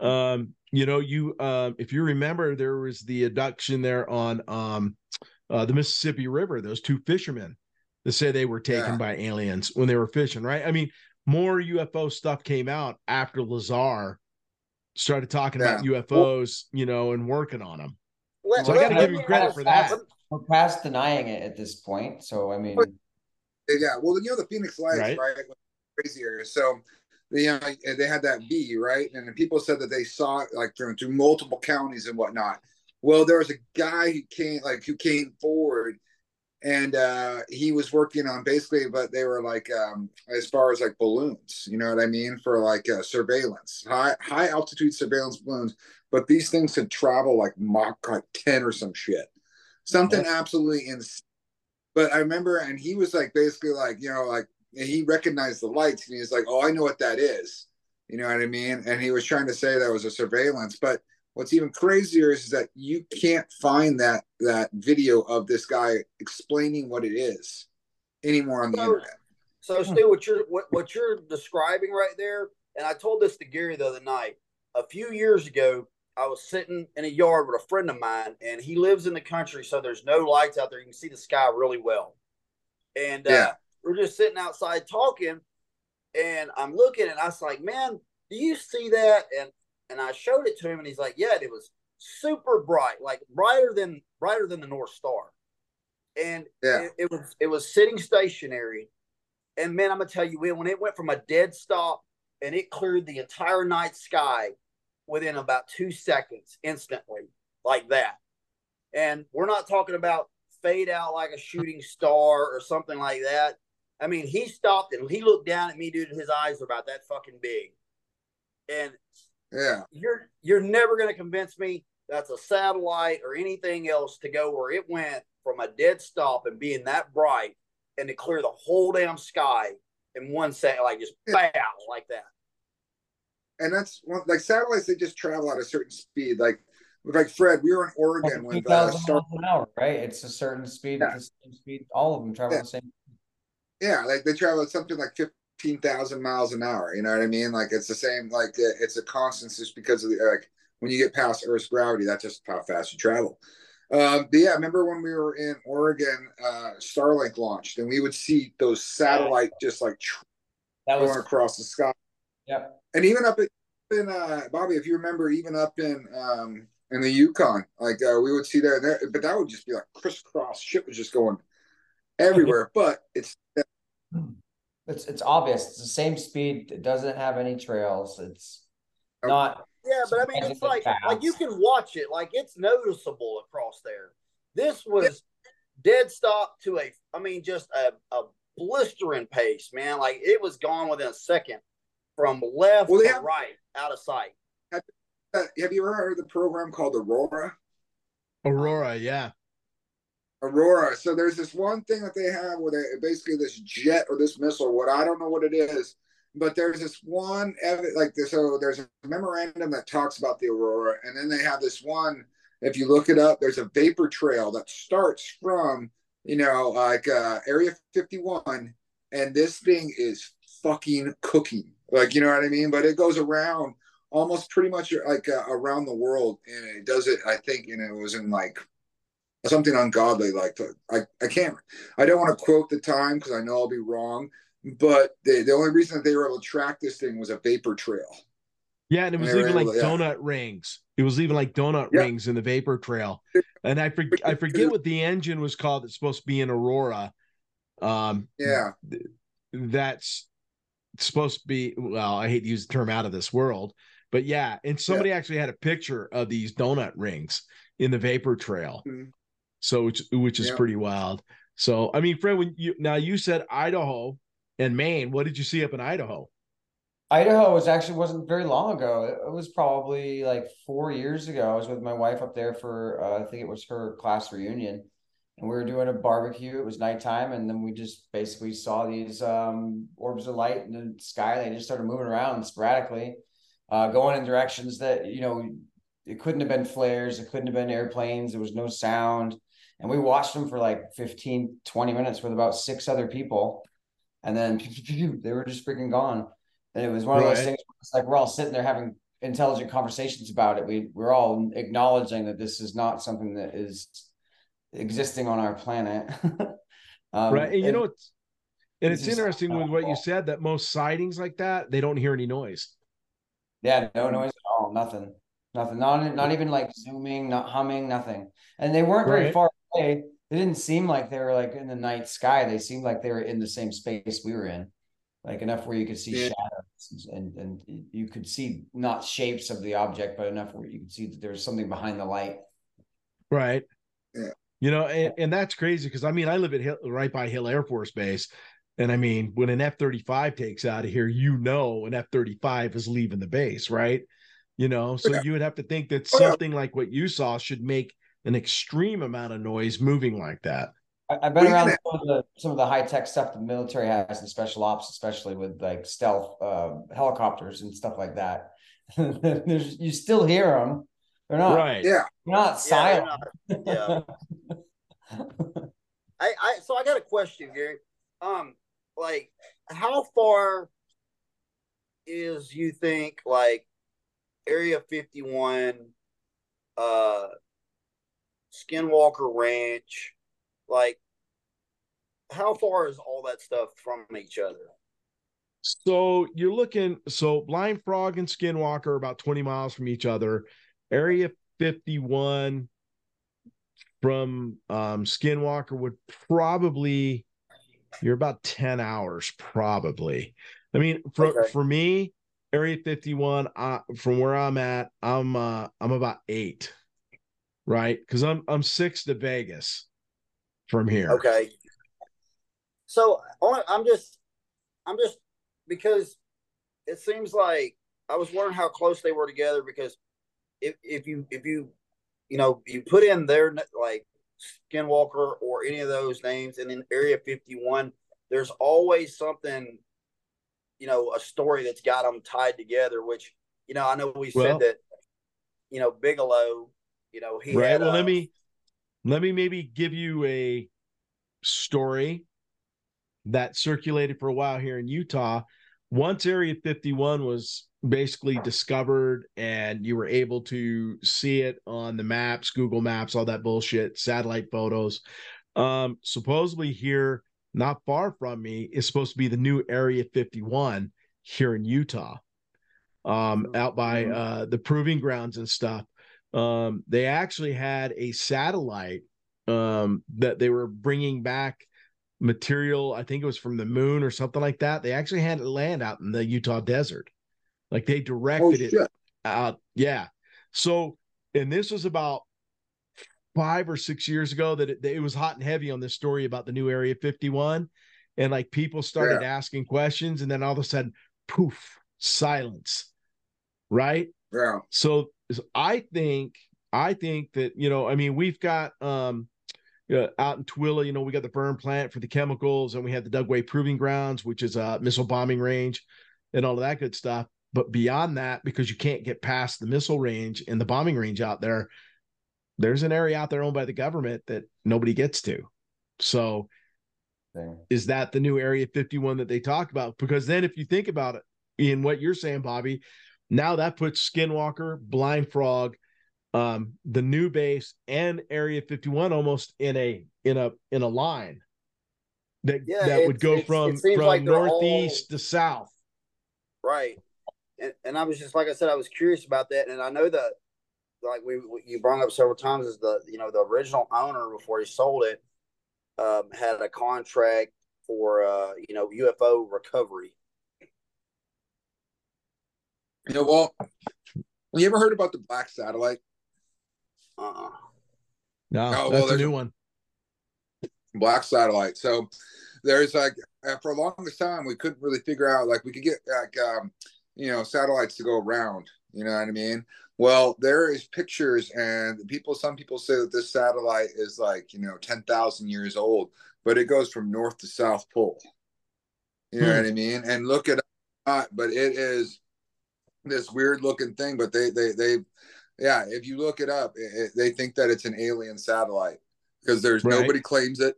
[SPEAKER 1] Um, you know, you um, if you remember, there was the abduction there on um, uh, the Mississippi River. Those two fishermen that say they were taken yeah. by aliens when they were fishing, right? I mean, more UFO stuff came out after Lazar started talking yeah. about UFOs, you know, and working on them. Well, so I got to give you credit for that.
[SPEAKER 4] We're past denying it at this point. So I mean,
[SPEAKER 2] yeah. Well, you know the Phoenix Lights, right? right? Crazier. So they, you know, they had that V, right? And people said that they saw it like through, through multiple counties and whatnot. Well, there was a guy who came like who came forward and uh, he was working on basically, but they were like um, as far as like balloons, you know what I mean, for like uh, surveillance, high high altitude surveillance balloons. But these things could travel like Mach like ten or some shit, something yeah. absolutely insane. But I remember, and he was like basically like you know like he recognized the lights, and he's like, "Oh, I know what that is," you know what I mean? And he was trying to say that was a surveillance, but What's even crazier is, is that you can't find that that video of this guy explaining what it is anymore on the so, internet.
[SPEAKER 3] So, Stu, what you're what, what you're describing right there, and I told this to Gary the other night. A few years ago, I was sitting in a yard with a friend of mine, and he lives in the country, so there's no lights out there. You can see the sky really well. And uh, we're just sitting outside talking, and I'm looking, and I was like, "Man, do you see that?" And and I showed it to him, and he's like, "Yeah, it was super bright, like brighter than brighter than the North Star." And yeah. it, it was it was sitting stationary, and man, I'm gonna tell you, when it went from a dead stop and it cleared the entire night sky within about two seconds, instantly, like that. And we're not talking about fade out like a shooting star or something like that. I mean, he stopped and he looked down at me, dude, and his eyes were about that fucking big. And
[SPEAKER 2] yeah.
[SPEAKER 3] You're you're never going to convince me that's a satellite or anything else to go where it went from a dead stop and being that bright and to clear the whole damn sky in one second, like just bow like that.
[SPEAKER 2] And that's like satellites, they just travel at a certain speed. Like like Fred, we were in Oregon when the
[SPEAKER 4] start an hour, right? It's a certain speed, yeah. the same speed. All of them travel yeah. the same.
[SPEAKER 2] Yeah, like they travel at something like 50, 15,000 miles an hour. You know what I mean? Like it's the same, like it's a constant just because of the, like when you get past Earth's gravity, that's just how fast you travel. Um, but yeah, remember when we were in Oregon, uh, Starlink launched and we would see those satellite just like that was going across the sky.
[SPEAKER 4] Yeah.
[SPEAKER 2] And even up in, uh, Bobby, if you remember, even up in, um, in the Yukon, like uh, we would see there, there, but that would just be like crisscross. Shit was just going everywhere. but it's
[SPEAKER 4] it's it's obvious. It's the same speed. It doesn't have any trails. It's oh, not.
[SPEAKER 3] Yeah, but I mean, it's like fast. like you can watch it. Like it's noticeable across there. This was dead stop to a. I mean, just a, a blistering pace, man. Like it was gone within a second from left well, to have, right, out of sight.
[SPEAKER 2] Have, uh, have you ever heard of the program called Aurora?
[SPEAKER 1] Aurora, yeah.
[SPEAKER 2] Aurora. So there's this one thing that they have where they basically this jet or this missile, what I don't know what it is, but there's this one like this. So there's a memorandum that talks about the Aurora, and then they have this one. If you look it up, there's a vapor trail that starts from you know like uh, Area 51, and this thing is fucking cooking. Like you know what I mean? But it goes around almost pretty much like uh, around the world, and it does it. I think, and it was in like something ungodly. Like I, I can't, I don't want to quote the time because I know I'll be wrong. But the the only reason that they were able to track this thing was a vapor trail.
[SPEAKER 1] Yeah, and it was and even like to, donut rings. It was even like donut yeah. rings in the vapor trail. And I forget I forget what the engine was called. It's supposed to be an Aurora. Um,
[SPEAKER 2] yeah,
[SPEAKER 1] that's supposed to be. Well, I hate to use the term "out of this world," but yeah. And somebody yeah. actually had a picture of these donut rings in the vapor trail. Mm-hmm. So which which is yeah. pretty wild. So I mean, Fred, when you now you said Idaho and Maine, what did you see up in Idaho?
[SPEAKER 4] Idaho was actually wasn't very long ago. It was probably like four years ago. I was with my wife up there for uh, I think it was her class reunion, and we were doing a barbecue. It was nighttime, and then we just basically saw these um, orbs of light in the sky. They just started moving around sporadically, uh, going in directions that you know it couldn't have been flares. It couldn't have been airplanes. There was no sound, and we watched them for like 15, 20 minutes with about six other people, and then *laughs* they were just freaking gone and it was one of those things it's like we're all sitting there having intelligent conversations about it. We we're all acknowledging that this is not something that is existing on our planet. *laughs*
[SPEAKER 1] um, right. And you know it's and it's, it's interesting with what you *laughs* said that most sightings like that, they don't hear any noise.
[SPEAKER 4] Yeah, no noise at all. Nothing. Nothing. Not not even like zooming, not humming, nothing. And they weren't very far. They didn't seem like they were like in the night sky. They seemed like they were in the same space we were in like enough where you could see yeah. shadows and and you could see not shapes of the object, but enough where you could see that there was something behind the light.
[SPEAKER 1] Right. Yeah. You know, and, and that's crazy because I mean, I live at Hill, right by Hill Air Force Base. And I mean, when an F 35 takes out of here, you know, an F 35 is leaving the base, right? You know, so yeah. you would have to think that oh, something like what you saw should make an extreme amount of noise moving like that.
[SPEAKER 4] I, have been around some of the some of the high tech stuff the military has and special ops, especially with like stealth uh, helicopters and stuff like that. *laughs* There's you still hear them. They're not
[SPEAKER 1] right.
[SPEAKER 2] Yeah,
[SPEAKER 4] they're not silent.
[SPEAKER 3] Not, *laughs* yeah. I, I so I got a question, Gary. Um, like how far is you think like Area 51 uh Skinwalker Ranch like how far is all that stuff from each other?
[SPEAKER 1] So you're looking so Blind Frog and Skinwalker are about 20 miles from each other. Area 51 from um, Skinwalker would probably you're about 10 hours probably. I mean for okay. for me Area 51 uh, from where I'm at I'm uh I'm about 8 right cuz I'm I'm 6 to Vegas from here.
[SPEAKER 3] Okay. So I'm just, I'm just because it seems like I was wondering how close they were together because if if you if you you know you put in their like Skinwalker or any of those names and in Area 51, there's always something, you know, a story that's got them tied together. Which you know, I know we well, said that, you know, Bigelow, you know, he right. Had,
[SPEAKER 1] well, uh, let me let me maybe give you a story that circulated for a while here in Utah. Once Area 51 was basically discovered and you were able to see it on the maps, Google Maps, all that bullshit, satellite photos. Um, supposedly here, not far from me, is supposed to be the new Area 51 here in Utah, um, out by mm-hmm. uh, the proving grounds and stuff. Um, they actually had a satellite um, that they were bringing back material. I think it was from the moon or something like that. They actually had it land out in the Utah desert. Like they directed oh, it out. Yeah. So, and this was about five or six years ago that it, it, was hot and heavy on this story about the new Area 51. And like people started yeah. asking questions, and then all of a sudden, poof, silence. Right.
[SPEAKER 2] Yeah.
[SPEAKER 1] So I think, I think that, you know, I mean, we've got, um, uh, out in Tooele, you know, we got the burn plant for the chemicals, and we had the Dugway Proving Grounds, which is a missile bombing range, and all of that good stuff. But beyond that, because you can't get past the missile range and the bombing range out there, there's an area out there owned by the government that nobody gets to. So, is that the new Area 51 that they talk about? Because then, if you think about it, in what you're saying, Bobby, now that puts Skinwalker, Blind Frog, um, the new base, and Area 51 almost in a in a in a line that
[SPEAKER 3] Yeah,
[SPEAKER 1] that would go from from
[SPEAKER 3] like
[SPEAKER 1] northeast to south.
[SPEAKER 3] Right. And, and I was just like I said, I was curious about that, and I know that like we we- you brought up several times is the you know the original owner before he sold it um, had a contract for uh, you know UFO recovery.
[SPEAKER 2] You know, well, you ever heard about the black satellite?
[SPEAKER 3] Uh-uh.
[SPEAKER 1] No,
[SPEAKER 2] Oh, well,
[SPEAKER 1] that's a new one.
[SPEAKER 2] Black satellite. So there's like uh, for the longest time we couldn't really figure out like we could get like um, you know satellites to go around. You know what I mean? Well, there is pictures, and people. Some people say that this satellite is like you know ten thousand years old, but it goes from north to south pole. You know
[SPEAKER 1] Hmm.
[SPEAKER 2] what I mean? And look at it, but it is this weird looking thing. But they they they yeah, if you look it up, it, it- they think that it's an alien satellite because there's
[SPEAKER 1] Right.
[SPEAKER 2] nobody claims it,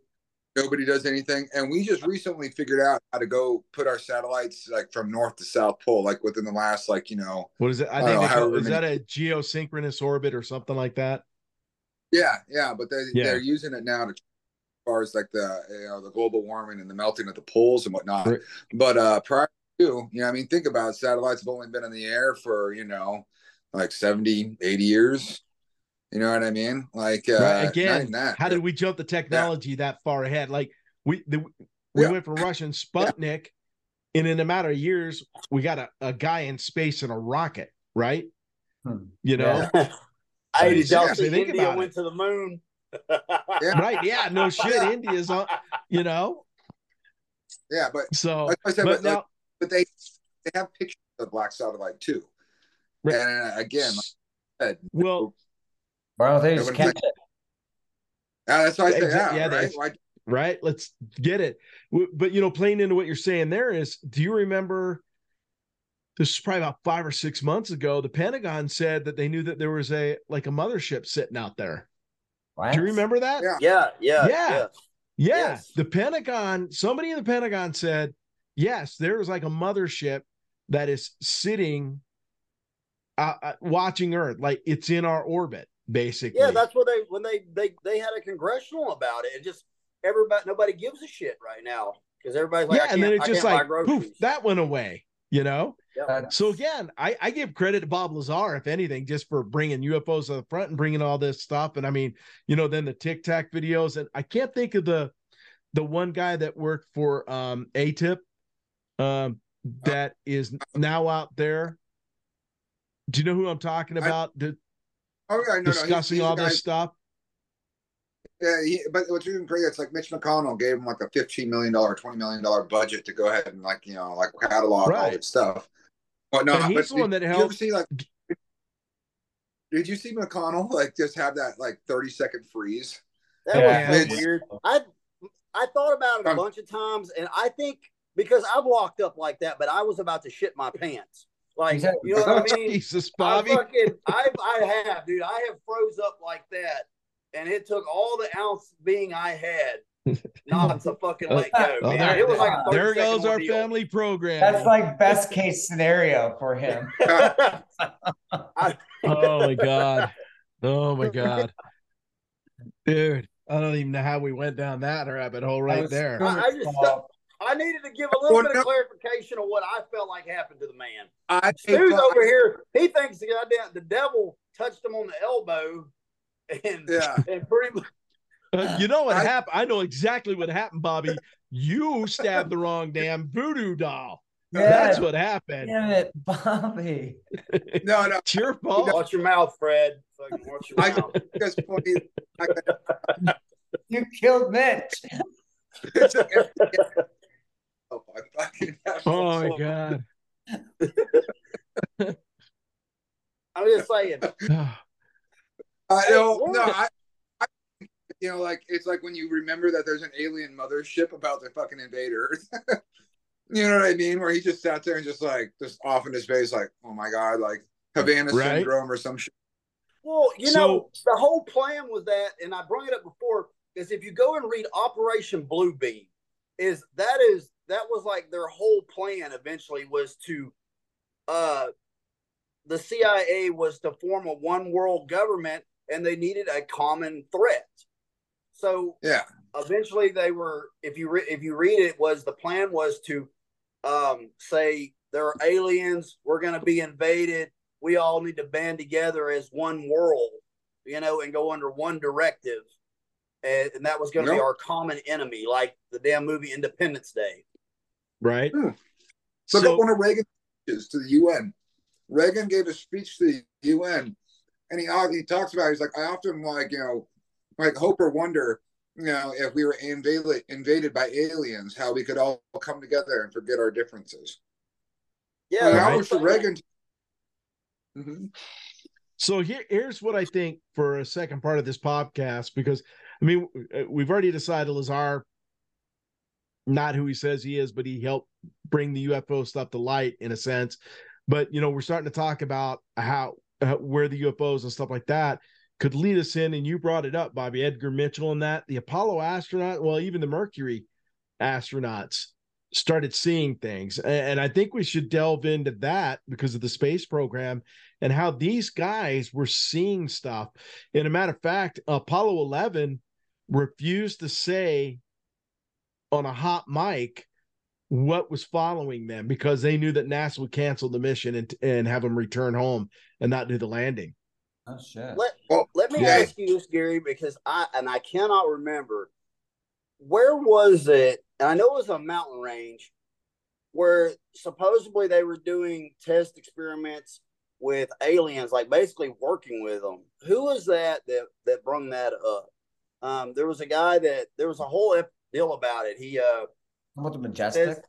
[SPEAKER 2] nobody does anything, and we just recently figured out how to go put our satellites like from north to south pole, like within the last like you know
[SPEAKER 1] What is it? I
[SPEAKER 2] I
[SPEAKER 1] think
[SPEAKER 2] know,
[SPEAKER 1] is that a geosynchronous orbit or something like that?
[SPEAKER 2] yeah yeah, but they
[SPEAKER 1] Yeah.
[SPEAKER 2] they're using it now to as far as like the you know the global warming and the melting of the poles and whatnot.
[SPEAKER 1] Right.
[SPEAKER 2] But uh prior to you know, I mean, think about it, satellites have only been in the air for you know like 70, 80 years. You know what I mean? Like uh,
[SPEAKER 1] right. Again,
[SPEAKER 2] that.
[SPEAKER 1] how did we jump the technology that far ahead? Like we the, we
[SPEAKER 2] Yeah.
[SPEAKER 1] went from Russian Sputnik, and in a matter of years, we got a, a guy in space in a rocket, right?
[SPEAKER 4] Hmm.
[SPEAKER 1] You know,
[SPEAKER 4] Yeah.
[SPEAKER 3] Hey, did y'all
[SPEAKER 1] Seriously,
[SPEAKER 3] see
[SPEAKER 1] think
[SPEAKER 3] India
[SPEAKER 1] about
[SPEAKER 3] went to the moon?
[SPEAKER 2] Yeah.
[SPEAKER 1] right? Yeah, no shit.
[SPEAKER 2] Yeah.
[SPEAKER 1] India's on, you know.
[SPEAKER 2] Yeah, but
[SPEAKER 1] So,
[SPEAKER 2] like I said,
[SPEAKER 1] but
[SPEAKER 2] but, like,
[SPEAKER 1] now,
[SPEAKER 2] but they they have pictures of the black satellite too.
[SPEAKER 1] Right.
[SPEAKER 2] And uh, again, like I said,
[SPEAKER 1] well,
[SPEAKER 4] Why don't they just
[SPEAKER 2] Nobody-
[SPEAKER 4] catch it?
[SPEAKER 2] uh, that's why I say, yeah,
[SPEAKER 1] yeah,
[SPEAKER 2] right?
[SPEAKER 1] they-
[SPEAKER 2] Why- *laughs*
[SPEAKER 1] right? Let's get it. But you know, playing into what you're saying there is, do you remember? This is probably about five or six months ago. The Pentagon said that they knew that there was a like a mothership sitting out there.
[SPEAKER 4] What?
[SPEAKER 1] Do you remember that?
[SPEAKER 2] Yeah.
[SPEAKER 3] yeah, yeah,
[SPEAKER 1] Yeah.
[SPEAKER 3] yeah.
[SPEAKER 1] Yeah,
[SPEAKER 3] Yes.
[SPEAKER 1] the Pentagon, somebody in the Pentagon said, yes, there is like a mothership that is sitting uh, uh, watching Earth, like it's in our orbit, basically.
[SPEAKER 3] Yeah, that's what they when they they they had a congressional about it. It just everybody nobody gives a shit right now because everybody's like,
[SPEAKER 1] yeah,
[SPEAKER 3] I
[SPEAKER 1] and then
[SPEAKER 3] can't-
[SPEAKER 1] it's just like poof, that went away. You know.
[SPEAKER 3] Yep.
[SPEAKER 4] Uh,
[SPEAKER 1] So again, I, I give credit to Bob Lazar, if anything, just for bringing UFOs to the front and bringing all this stuff. And I mean, you know, then the Tic Tac videos, and I can't think of the the one guy that worked for um AATIP, um, that is now out there. Do you know who I'm talking
[SPEAKER 2] I-
[SPEAKER 1] about? The,
[SPEAKER 2] oh yeah, no, no, he's-
[SPEAKER 1] discussing
[SPEAKER 2] he's
[SPEAKER 1] all
[SPEAKER 2] the
[SPEAKER 1] this
[SPEAKER 2] guy-
[SPEAKER 1] stuff.
[SPEAKER 2] Yeah, he, but what's even great, it's like Mitch McConnell gave him like a fifteen million dollar, twenty million dollar budget to go ahead and like you know like catalog all
[SPEAKER 1] Right.
[SPEAKER 2] this stuff. Whatnot.
[SPEAKER 1] And he's
[SPEAKER 2] but
[SPEAKER 1] the one
[SPEAKER 2] did
[SPEAKER 1] that
[SPEAKER 2] you ever
[SPEAKER 1] helped-
[SPEAKER 2] see like? Did you see McConnell like just have that like thirty second freeze?
[SPEAKER 3] That
[SPEAKER 4] Yeah.
[SPEAKER 3] was weird. I I thought about it a
[SPEAKER 2] Um,
[SPEAKER 3] bunch of times, and I think because I've walked up like that, but I was about to shit my pants. Like
[SPEAKER 4] Exactly.
[SPEAKER 3] you know what I mean? *laughs*
[SPEAKER 1] Jesus,
[SPEAKER 3] I
[SPEAKER 1] Bobby.
[SPEAKER 3] fucking *laughs* I I have, dude. I have froze up like that, and it took all the ounce being I had not to fucking let go. *laughs*
[SPEAKER 1] Oh, there-
[SPEAKER 3] it was like a
[SPEAKER 1] There goes
[SPEAKER 3] second
[SPEAKER 1] our
[SPEAKER 3] ordeal.
[SPEAKER 1] family program.
[SPEAKER 4] That's like best case scenario for him.
[SPEAKER 1] oh my god. Oh my god. Dude, I don't even know how we went down that rabbit hole
[SPEAKER 4] That
[SPEAKER 1] right
[SPEAKER 4] was
[SPEAKER 1] there.
[SPEAKER 3] I- I just-
[SPEAKER 4] call.
[SPEAKER 3] I needed to give a little bit of clarification of what I felt like happened to the man.
[SPEAKER 2] I
[SPEAKER 3] Stu's over here. He thinks the goddamn the devil touched him on the elbow, and
[SPEAKER 2] Yeah. *laughs*
[SPEAKER 3] and pretty much.
[SPEAKER 1] Uh, you know what
[SPEAKER 2] I-
[SPEAKER 1] happened? I know exactly what happened, Bobby. You stabbed the wrong damn voodoo doll.
[SPEAKER 4] Yeah,
[SPEAKER 1] That's what happened.
[SPEAKER 4] damn it, Bobby.
[SPEAKER 2] No, no.
[SPEAKER 1] It's your fault.
[SPEAKER 3] Watch your mouth, Fred. Fucking watch your mouth.
[SPEAKER 2] Because funny, I,
[SPEAKER 4] You killed Mitch. *laughs*
[SPEAKER 2] Oh, it's a- oh my fucking
[SPEAKER 1] Oh my god. *laughs*
[SPEAKER 3] I'm just saying. *laughs*
[SPEAKER 2] I
[SPEAKER 3] Hey,
[SPEAKER 2] know, no, I, I, you know, like it's like when you remember that there's an alien mothership about to fucking invade Earth. *laughs* you know what I mean? Where he just sat there and just like just off in his face, like, oh my god, like Havana
[SPEAKER 1] Right.
[SPEAKER 2] syndrome or some shit.
[SPEAKER 3] Well, you
[SPEAKER 1] So-
[SPEAKER 3] know, the whole plan was that, and I brought it up before, is if you go and read Operation Bluebeam, is that is that was like their whole plan eventually was to uh the CIA was to form a one world government and they needed a common threat. So
[SPEAKER 2] yeah,
[SPEAKER 3] eventually they were. If you re- if you read it, was the plan was to um, say there are aliens. We're going to be invaded. We all need to band together as one world, you know, and go under one directive. And, and that was going to yep. be our common enemy, like the damn movie Independence Day.
[SPEAKER 1] Right. Hmm.
[SPEAKER 2] Look so, at one of Reagan's speeches to the UN. Reagan gave a speech to the UN, and he he talks about he's like I often like you know like hope or wonder you know if we were invaded invaded by aliens how we could all come together and forget our differences.
[SPEAKER 3] Yeah, I mean,
[SPEAKER 2] right. for Reagan. Mm-hmm.
[SPEAKER 1] So here, here's what I think for a second part of this podcast, because I mean, uh, we've already decided Lazar, not who he says he is, but he helped bring the UFO stuff to light in a sense. But you know, we're starting to talk about how uh, where the UFOs and stuff like that could lead us in. And you brought it up, Bobby Edgar Mitchell, and that the Apollo astronaut, well, even the Mercury astronauts started seeing things. And I think we should delve into that because of the space program and how these guys were seeing stuff. And a matter of fact, Apollo 11 refused to say on a hot mic what was following them because they knew that NASA would cancel the mission and and have them return home and not do the landing.
[SPEAKER 4] Oh shit.
[SPEAKER 3] Let, well, let me yeah. ask you this, Gary, because I and I cannot remember where was it, and I know it was a mountain range where supposedly they were doing test experiments with aliens, like basically working with them. Who was that that that brung that up? Um, there was a guy that there was a whole deal about it. He uh
[SPEAKER 4] about the majestic? Says,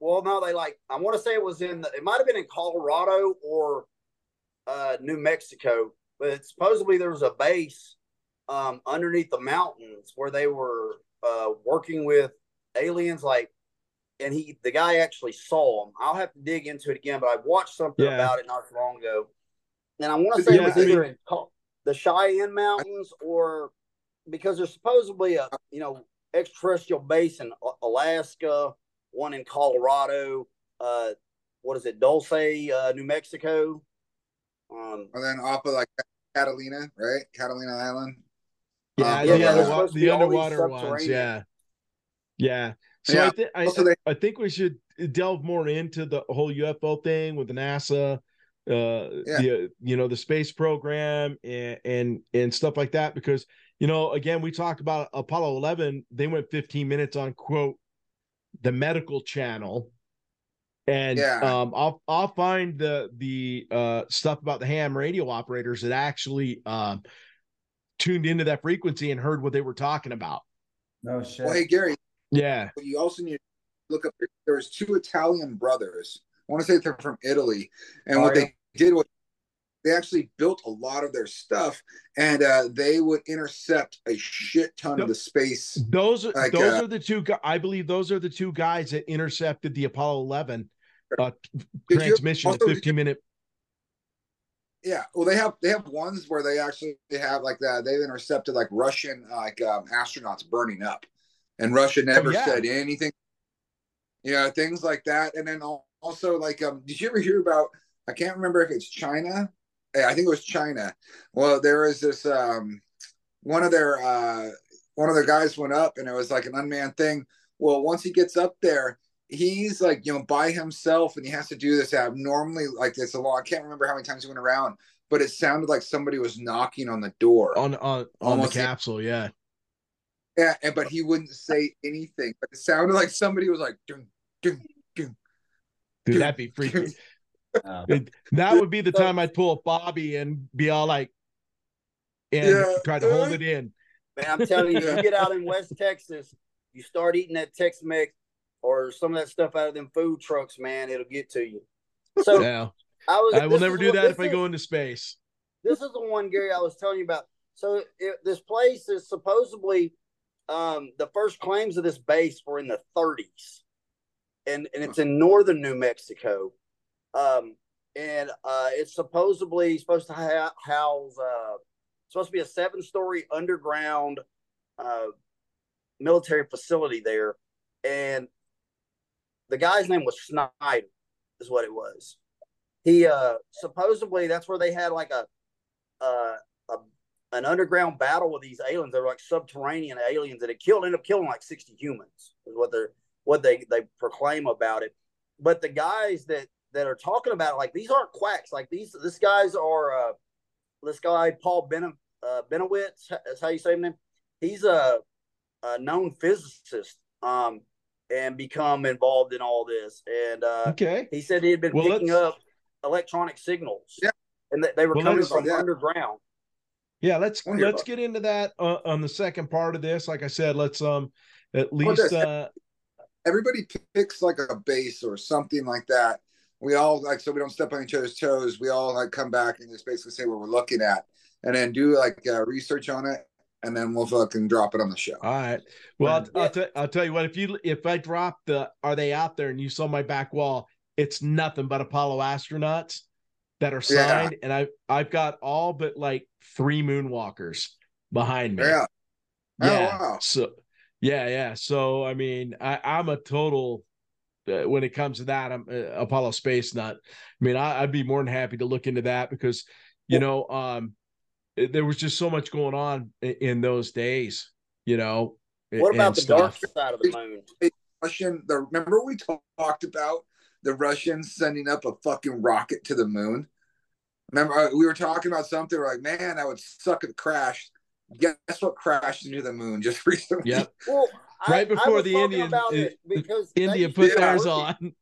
[SPEAKER 3] well, no, they like I want to say it was in the, it might have been in Colorado or uh, New Mexico, but supposedly there was a base um, underneath the mountains where they were uh, working with aliens, like, and he the guy actually saw them. I'll have to dig into it again, but I watched something yeah. about it not too long ago, and I want to say yeah, it was either in the Cheyenne Mountains or because there's supposedly a you know extraterrestrial base in Alaska, one in Colorado. Uh, what is it, Dulce, uh, New Mexico?
[SPEAKER 2] Um, and then off of like Catalina, right? Catalina Island.
[SPEAKER 1] Yeah, um, yeah, the, underwater, the underwater ones. Yeah, yeah. So yeah. I, th- I, they- I think we should delve more into the whole UFO thing with NASA, uh, yeah. the you know the space program and and and stuff like that because you know, again, we talked about Apollo 11. They went 15 minutes on quote the medical channel, and yeah. um, I'll I'll find the the uh, stuff about the ham radio operators that actually um, tuned into that frequency and heard what they were talking about.
[SPEAKER 4] No shit.
[SPEAKER 2] Well, hey Gary.
[SPEAKER 1] Yeah.
[SPEAKER 2] You also need to look up. There was two Italian brothers. I want to say they're from Italy, and oh, what yeah. they did was they actually built a lot of their stuff and uh, they would intercept a shit ton of the space.
[SPEAKER 1] Those like, those uh, are the two i believe those are the two guys that intercepted the apollo 11 uh, transmission also, 15 minute
[SPEAKER 2] yeah well they have they have ones where they actually have like that they've intercepted like russian like um, astronauts burning up and russia never oh, yeah. said anything. Yeah you know, things like that and then also like um did you ever hear about i can't remember if it's china I think it was China. Well, there was this um, one of their uh, one of their guys went up, and it was like an unmanned thing. Well, once he gets up there, he's like you know by himself, and he has to do this abnormally like this a lot. I can't remember how many times he went around, but it sounded like somebody was knocking on the door
[SPEAKER 1] on on on the capsule. Yeah,
[SPEAKER 2] yeah, and but he wouldn't say anything. But it sounded like somebody was like, dun, dun, dun,
[SPEAKER 1] Dude, that'd be freaky. Uh, that would be the time I'd pull a Bobby and be all like, and yeah. try to hold it in.
[SPEAKER 3] Man, I'm telling you, you get out in West Texas, you start eating that Tex Mex or some of that stuff out of them food trucks, man, it'll get to you. So
[SPEAKER 1] yeah. I was. I will never do that if I go into space.
[SPEAKER 3] This is the one, Gary, I was telling you about. So it, this place is supposedly um, the first claims of this base were in the 30s, and and it's in northern New Mexico. Um, and uh, it's supposedly supposed to ha- house uh, supposed to be a seven story underground uh, military facility there, and the guy's name was Schneider, is what it was. he uh supposedly that's where they had like a uh a, an underground battle with these aliens. They're like subterranean aliens that had killed ended up killing like 60 humans, is what they're what they they proclaim about it. But the guys that that are talking about it, like these aren't quacks. Like these this guys are uh this guy Paul Ben uh, Bennewitz, that's how you say his name. He's a, a known physicist. Um, and become involved in all this. And uh,
[SPEAKER 1] okay,
[SPEAKER 3] he said he had been well, picking up electronic signals.
[SPEAKER 2] Yeah,
[SPEAKER 3] and they, they were well, coming from yeah. underground.
[SPEAKER 1] Yeah, let's let's get into that uh, on the second part of this. Like I said, let's um at least uh
[SPEAKER 2] everybody picks like a base or something like that. We all like so we don't step on each other's toes. We all like come back and just basically say what we're looking at, and then do like uh, research on it, and then we'll fucking drop it on the show.
[SPEAKER 1] All right. Well, I'll, I'll, t- I'll tell you what. If you if I drop the "Are they out there?" and you saw my back wall, it's nothing but Apollo astronauts that are signed, yeah. and I I've got all but like three moonwalkers behind me.
[SPEAKER 2] Yeah.
[SPEAKER 1] Oh, yeah. Wow. So yeah, yeah. So I mean, I, I'm a total uh, when it comes to that. I'm uh, Apollo space nut. I mean, I, would be more than happy to look into that because you know, um, there was just so much going on in, in those days. You know.
[SPEAKER 3] What about the stuff. dark side of the moon?
[SPEAKER 2] Russian. The remember we talked about the Russians sending up a fucking rocket to the moon. Remember, uh, we were talking about something. We're like, man, that would suck if it crashed. Guess what crashed into the moon just *laughs* recently?
[SPEAKER 1] Yep. Well, right I, before I the Indian because India put yeah, theirs on.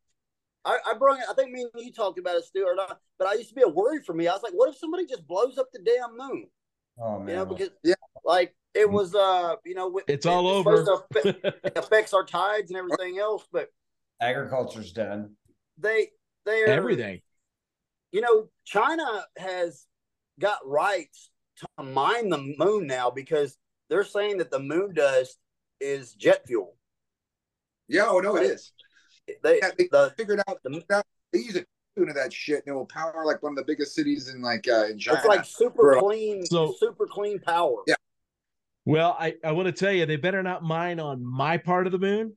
[SPEAKER 3] I, I brought I think me and you talked about it, Stuart. But I used to be a worry for me. I was like, what if somebody just blows up the damn moon?
[SPEAKER 4] Oh man.
[SPEAKER 3] You know, because yeah, like it was uh, you know,
[SPEAKER 1] it's it, all over. *laughs*
[SPEAKER 3] it affects our tides and everything else, but
[SPEAKER 4] agriculture's done
[SPEAKER 3] they they are,
[SPEAKER 1] everything.
[SPEAKER 3] You know, China has got rights to mine the moon now because they're saying that the moon dust is jet fuel.
[SPEAKER 2] Yeah, oh no, it is.
[SPEAKER 3] They,
[SPEAKER 2] yeah, they the, figured out the, they use a tune of that shit, and it will power like one of the biggest cities in like uh, in China.
[SPEAKER 3] It's like super clean, so, super clean power.
[SPEAKER 2] Yeah.
[SPEAKER 1] Well, I, I want to tell you, they better not mine on my part of the moon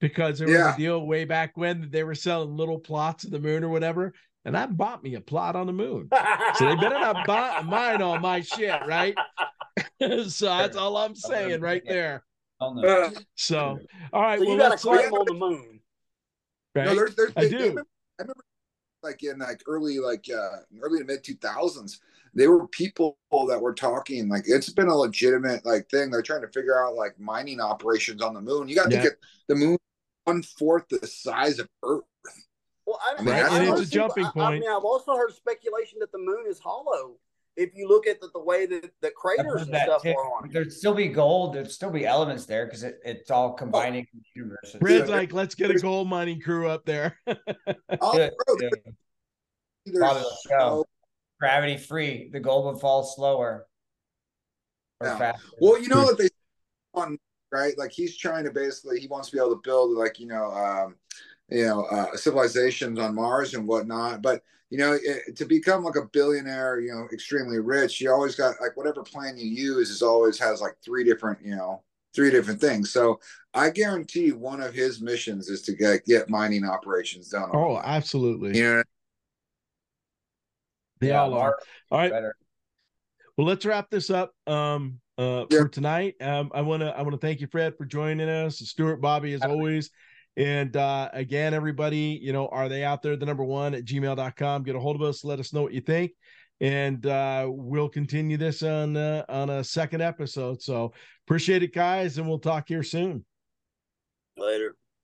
[SPEAKER 1] because there yeah. was a deal way back when that they were selling little plots of the moon or whatever. And I bought me a plot on the moon. so they better not *laughs* buy mine on my shit, right? *laughs* so that's all I'm saying right there. So, all right.
[SPEAKER 3] So well, you got to climb on the moon.
[SPEAKER 1] Right? No, there's, there's, I do. I
[SPEAKER 2] remember, I remember, like in like early, like uh, early to mid 2000s, there were people that were talking like it's been a legitimate like thing. They're trying to figure out like mining operations on the moon. You got to yeah. get the moon one fourth the size of Earth.
[SPEAKER 3] Well, I, mean, right.
[SPEAKER 1] and it's a jumping point. I,
[SPEAKER 3] mean, I've also heard speculation that the moon is hollow. If you look at the, the way that the craters and stuff too. are on,
[SPEAKER 4] there'd still be gold. There'd still be elements there because it, it's all combining oh. the.
[SPEAKER 1] Red's so like, let's get a gold mining crew up there. *laughs*
[SPEAKER 2] oh,
[SPEAKER 4] bro, so, gravity free. The gold would fall slower.
[SPEAKER 2] Yeah. Well, you know what they on right? Like he's trying to basically he wants to be able to build like you know um, you know uh, civilizations on Mars and whatnot. But you know it, to become like a billionaire, you know, extremely rich, you always got like whatever plan you use is always has like three different you know three different things. So I guarantee one of his missions is to get get mining operations done.
[SPEAKER 1] Oh, absolutely.
[SPEAKER 2] Yeah. You know?
[SPEAKER 1] They all are. All right. Better. Well, let's wrap this up. Um, uh, for tonight. Um, I want to I want to thank you, Fred, for joining us. Stuart, Bobby, as always. And uh, again, everybody, you know, are they out there? The number one at gmail.com. Get a hold of us. Let us know what you think. And uh, we'll continue this on uh, on a second episode. So appreciate it, guys, and we'll talk here soon.
[SPEAKER 3] Later.